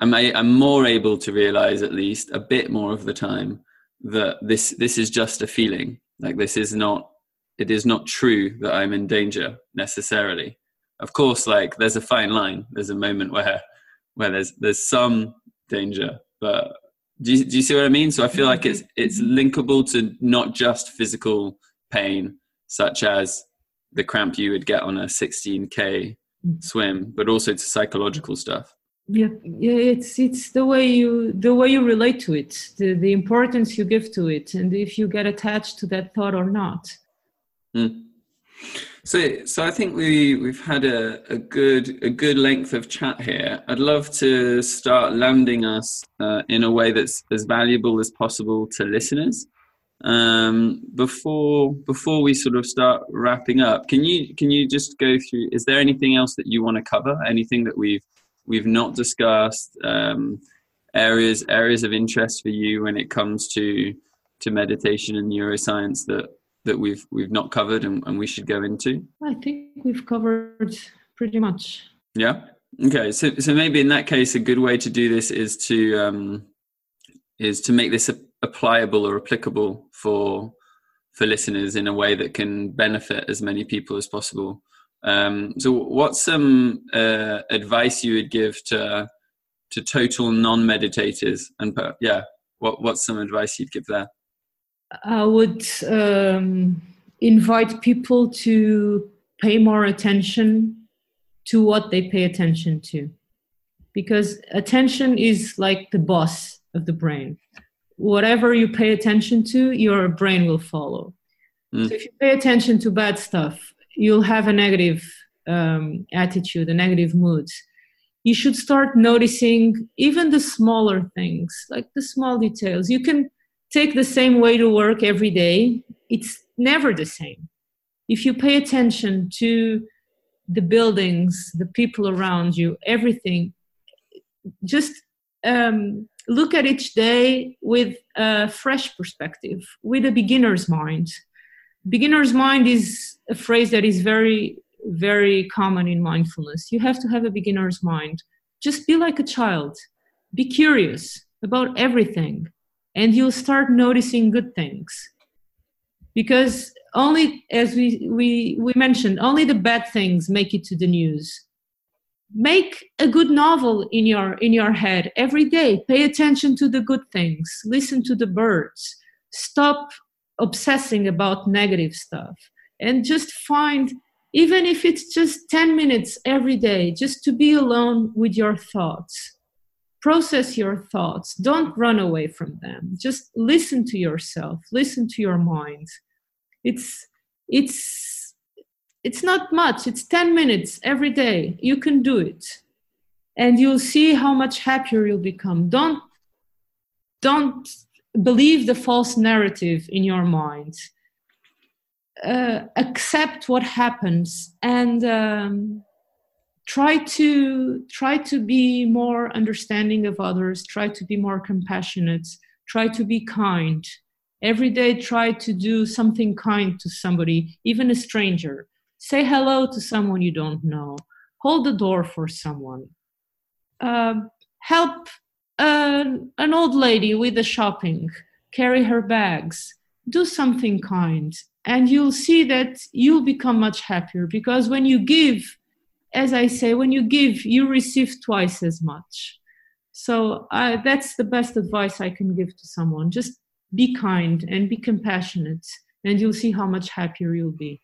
[SPEAKER 2] I'm, I'm more able to realize at least a bit more of the time that this this is just a feeling. Like this is not it is not true that i'm in danger necessarily. Of course like there's a fine line. There's a moment where where there's there's some danger. But do you, do you see what i mean? So i feel like it's it's linkable to not just physical pain such as the cramp you would get on a 16k swim but also to psychological stuff.
[SPEAKER 3] Yeah yeah it's it's the way you the way you relate to it the, the importance you give to it and if you get attached to that thought or not.
[SPEAKER 2] Mm. so so i think we we've had a, a good a good length of chat here. I'd love to start landing us uh, in a way that's as valuable as possible to listeners um, before before we sort of start wrapping up can you can you just go through is there anything else that you want to cover? Anything that we've we've not discussed? Um, areas areas of interest for you when it comes to to meditation and neuroscience that that we've we've not covered and, and we should go into?
[SPEAKER 3] I think we've covered pretty much.
[SPEAKER 2] Yeah? Okay so so maybe in that case a good way to do this is to um is to make this applicable or applicable for for listeners in a way that can benefit as many people as possible um, so, what's some uh, advice you would give to to total non-meditators? And yeah, what what's some advice you'd give there?
[SPEAKER 3] I would um, invite people to pay more attention to what they pay attention to, because attention is like the boss of the brain. Whatever you pay attention to, your brain will follow. Mm. So if you pay attention to bad stuff, you'll have a negative um, attitude, a negative mood. You should start noticing even the smaller things, like the small details. You can take the same way to work every day, it's never the same. If you pay attention to the buildings, the people around you, everything, just um, look at each day with a fresh perspective, with a beginner's mind. Beginner's mind is a phrase that is very very common in mindfulness. You have to have a beginner's mind. Just be like a child. Be curious about everything and you'll start noticing good things. Because only as we we we mentioned only the bad things make it to the news make a good novel in your in your head every day. Pay attention to the good things. Listen to the birds. Stop obsessing about negative stuff. And just find even if it's just 10 minutes every day just to be alone with your thoughts. Process your thoughts. Don't run away from them. Just listen to yourself. Listen to your mind. It's it's it's not much. It's 10 minutes every day. You can do it. And you'll see how much happier you'll become. Don't don't believe the false narrative in your mind. Uh, accept what happens and um, try to try to be more understanding of others. Try to be more compassionate. Try to be kind. Every day try to do something kind to somebody even a stranger say hello to someone you don't know. Hold the door for someone. Uh, help an, an old lady with the shopping. Carry her bags. Do something kind. And you'll see that you'll become much happier because when you give as i say when you give you receive twice as much. So uh, that's the best advice i can give to someone. Just be kind and be compassionate and you'll see how much happier you'll be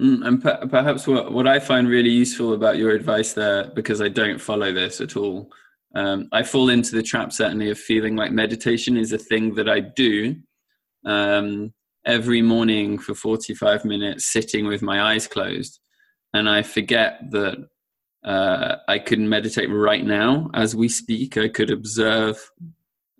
[SPEAKER 2] mm, and per- perhaps what, what i find really useful about your advice there because i don't follow this at all um, I fall into the trap certainly of feeling like meditation is a thing that I do um, every morning for 45 minutes, sitting with my eyes closed. And I forget that uh, I could meditate right now as we speak. I could observe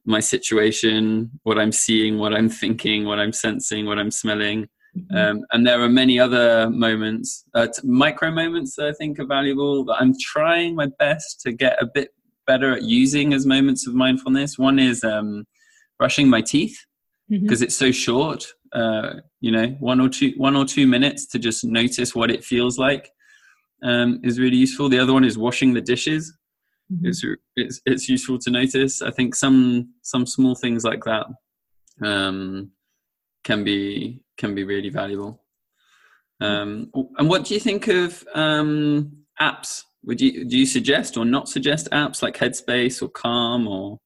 [SPEAKER 2] my situation, what I'm seeing, what I'm thinking, what I'm sensing, what I'm smelling. Mm-hmm. Um, and there are many other moments, uh, micro moments that I think are valuable that I'm trying my best to get a bit better at using as moments of mindfulness. One is um, brushing my teeth because mm-hmm. it's so short. Uh, you know, one or two, one or two minutes to just notice what it feels like um, is really useful. The other one is washing the dishes. Mm-hmm. It's, it's it's useful to notice. I think some some small things like that um, can be can be really valuable. Um, and what do you think of um, apps? Would you do you suggest or not suggest apps like Headspace or Calm or?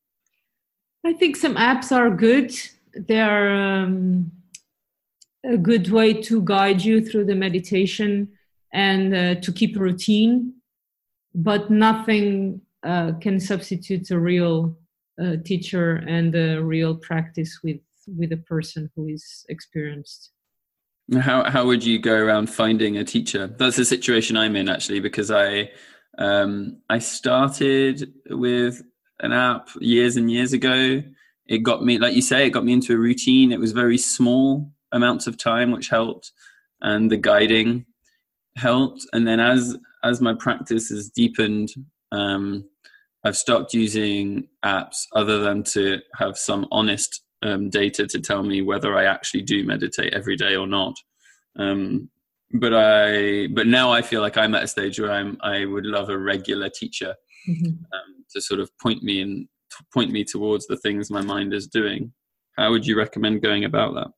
[SPEAKER 3] I think some apps are good. They are um, a good way to guide you through the meditation and uh, to keep a routine, but nothing uh, can substitute a real uh, teacher and a real practice with with a person who is experienced.
[SPEAKER 2] How how would you go around finding a teacher? That's the situation I'm in actually because I um, I started with an app years and years ago. It got me, like you say, it got me into a routine. It was very small amounts of time, which helped, and the guiding helped. And then as as my practice has deepened, um, I've stopped using apps other than to have some honest um, data to tell me whether I actually do meditate every day or not. Um, but I, but now I feel like I'm at a stage where I'm, I would love a regular teacher mm-hmm. um, to sort of point me and point me towards the things my mind is doing. How would you recommend going about that?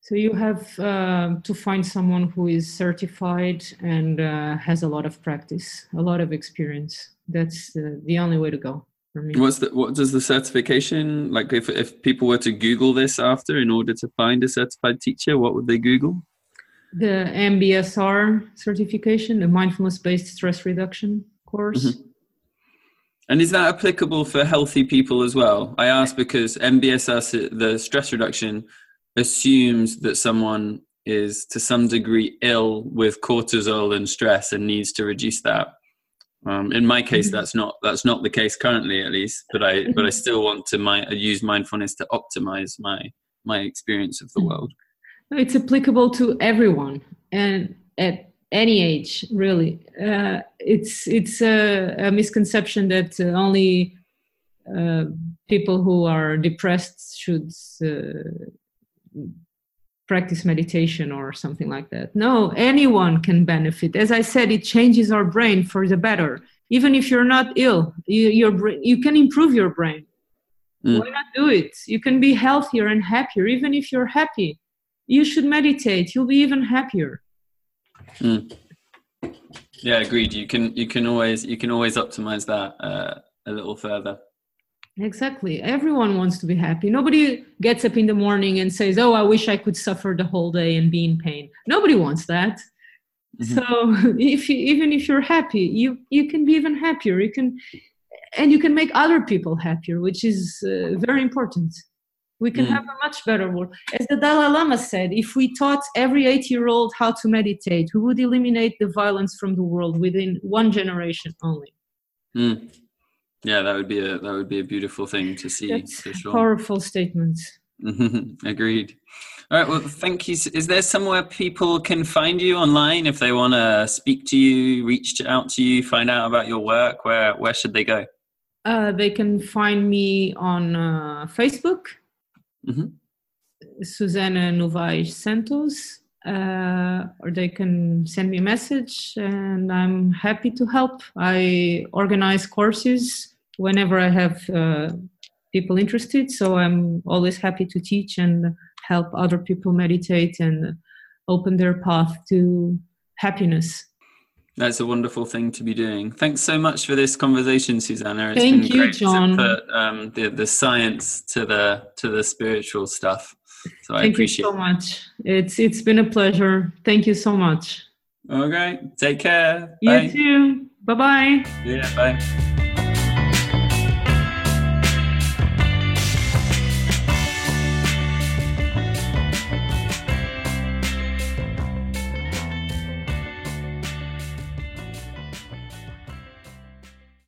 [SPEAKER 3] So you have uh, to find someone who is certified and uh, has a lot of practice, a lot of experience. That's the only way to go.
[SPEAKER 2] What's the, what does the certification like? If if people were to Google this after in order to find a certified teacher, what would they Google?
[SPEAKER 3] The MBSR certification, the mindfulness-based stress reduction course. Mm-hmm.
[SPEAKER 2] And is that applicable for healthy people as well? I ask because MBSR, the stress reduction assumes that someone is to some degree ill with cortisol and stress and needs to reduce that. Um, in my case, mm-hmm. that's not that's not the case currently, at least. But I but I mm-hmm. still want to my, use mindfulness to optimize my my experience of the mm-hmm. world.
[SPEAKER 3] It's applicable to everyone and at any age, really. Uh, it's it's a, a misconception that uh, only uh, people who are depressed should uh, practice meditation or something like that. No, anyone can benefit. As I said, it changes our brain for the better. Even if you're not ill, you, your you can improve your brain. Mm. Why not do it? You can be healthier and happier. Even if you're happy, you should meditate. You'll be even happier.
[SPEAKER 2] Mm. Yeah, agreed. You can you can always you can always optimize that uh, a little further.
[SPEAKER 3] Exactly. Everyone wants to be happy. Nobody gets up in the morning and says, "Oh, I wish I could suffer the whole day and be in pain." Nobody wants that. Mm-hmm. So, [LAUGHS] if you, even if you're happy, you you can be even happier. You can, and you can make other people happier, which is uh, very important. We can mm. have a much better world. As the Dalai Lama said, if we taught every eight-year-old how to meditate, we would eliminate the violence from the world within one generation only.
[SPEAKER 2] Mm. Yeah, that would be a that would be a beautiful thing to see. That's for sure.
[SPEAKER 3] Powerful statement. [LAUGHS]
[SPEAKER 2] Agreed. All right. Well, thank you. Is there somewhere people can find you online if they want to speak to you, reach out to you, find out about your work? Where where should they go?
[SPEAKER 3] Uh, they can find me on uh, Facebook, mm-hmm. Susana Novais Santos, uh, or they can send me a message, and I'm happy to help. I organize courses whenever I have uh, people interested. So I'm always happy to teach and help other people meditate and open their path to happiness.
[SPEAKER 2] That's a wonderful thing to be doing. Thanks so much for this conversation, Susana.
[SPEAKER 3] It's Thank been you, great Jon.
[SPEAKER 2] To put um, the the science to the to the spiritual stuff.
[SPEAKER 3] So I Thank appreciate. you so much. It's it's been a pleasure. Thank you so much.
[SPEAKER 2] Okay. Take care.
[SPEAKER 3] You bye. too. Bye bye.
[SPEAKER 2] Yeah. Bye.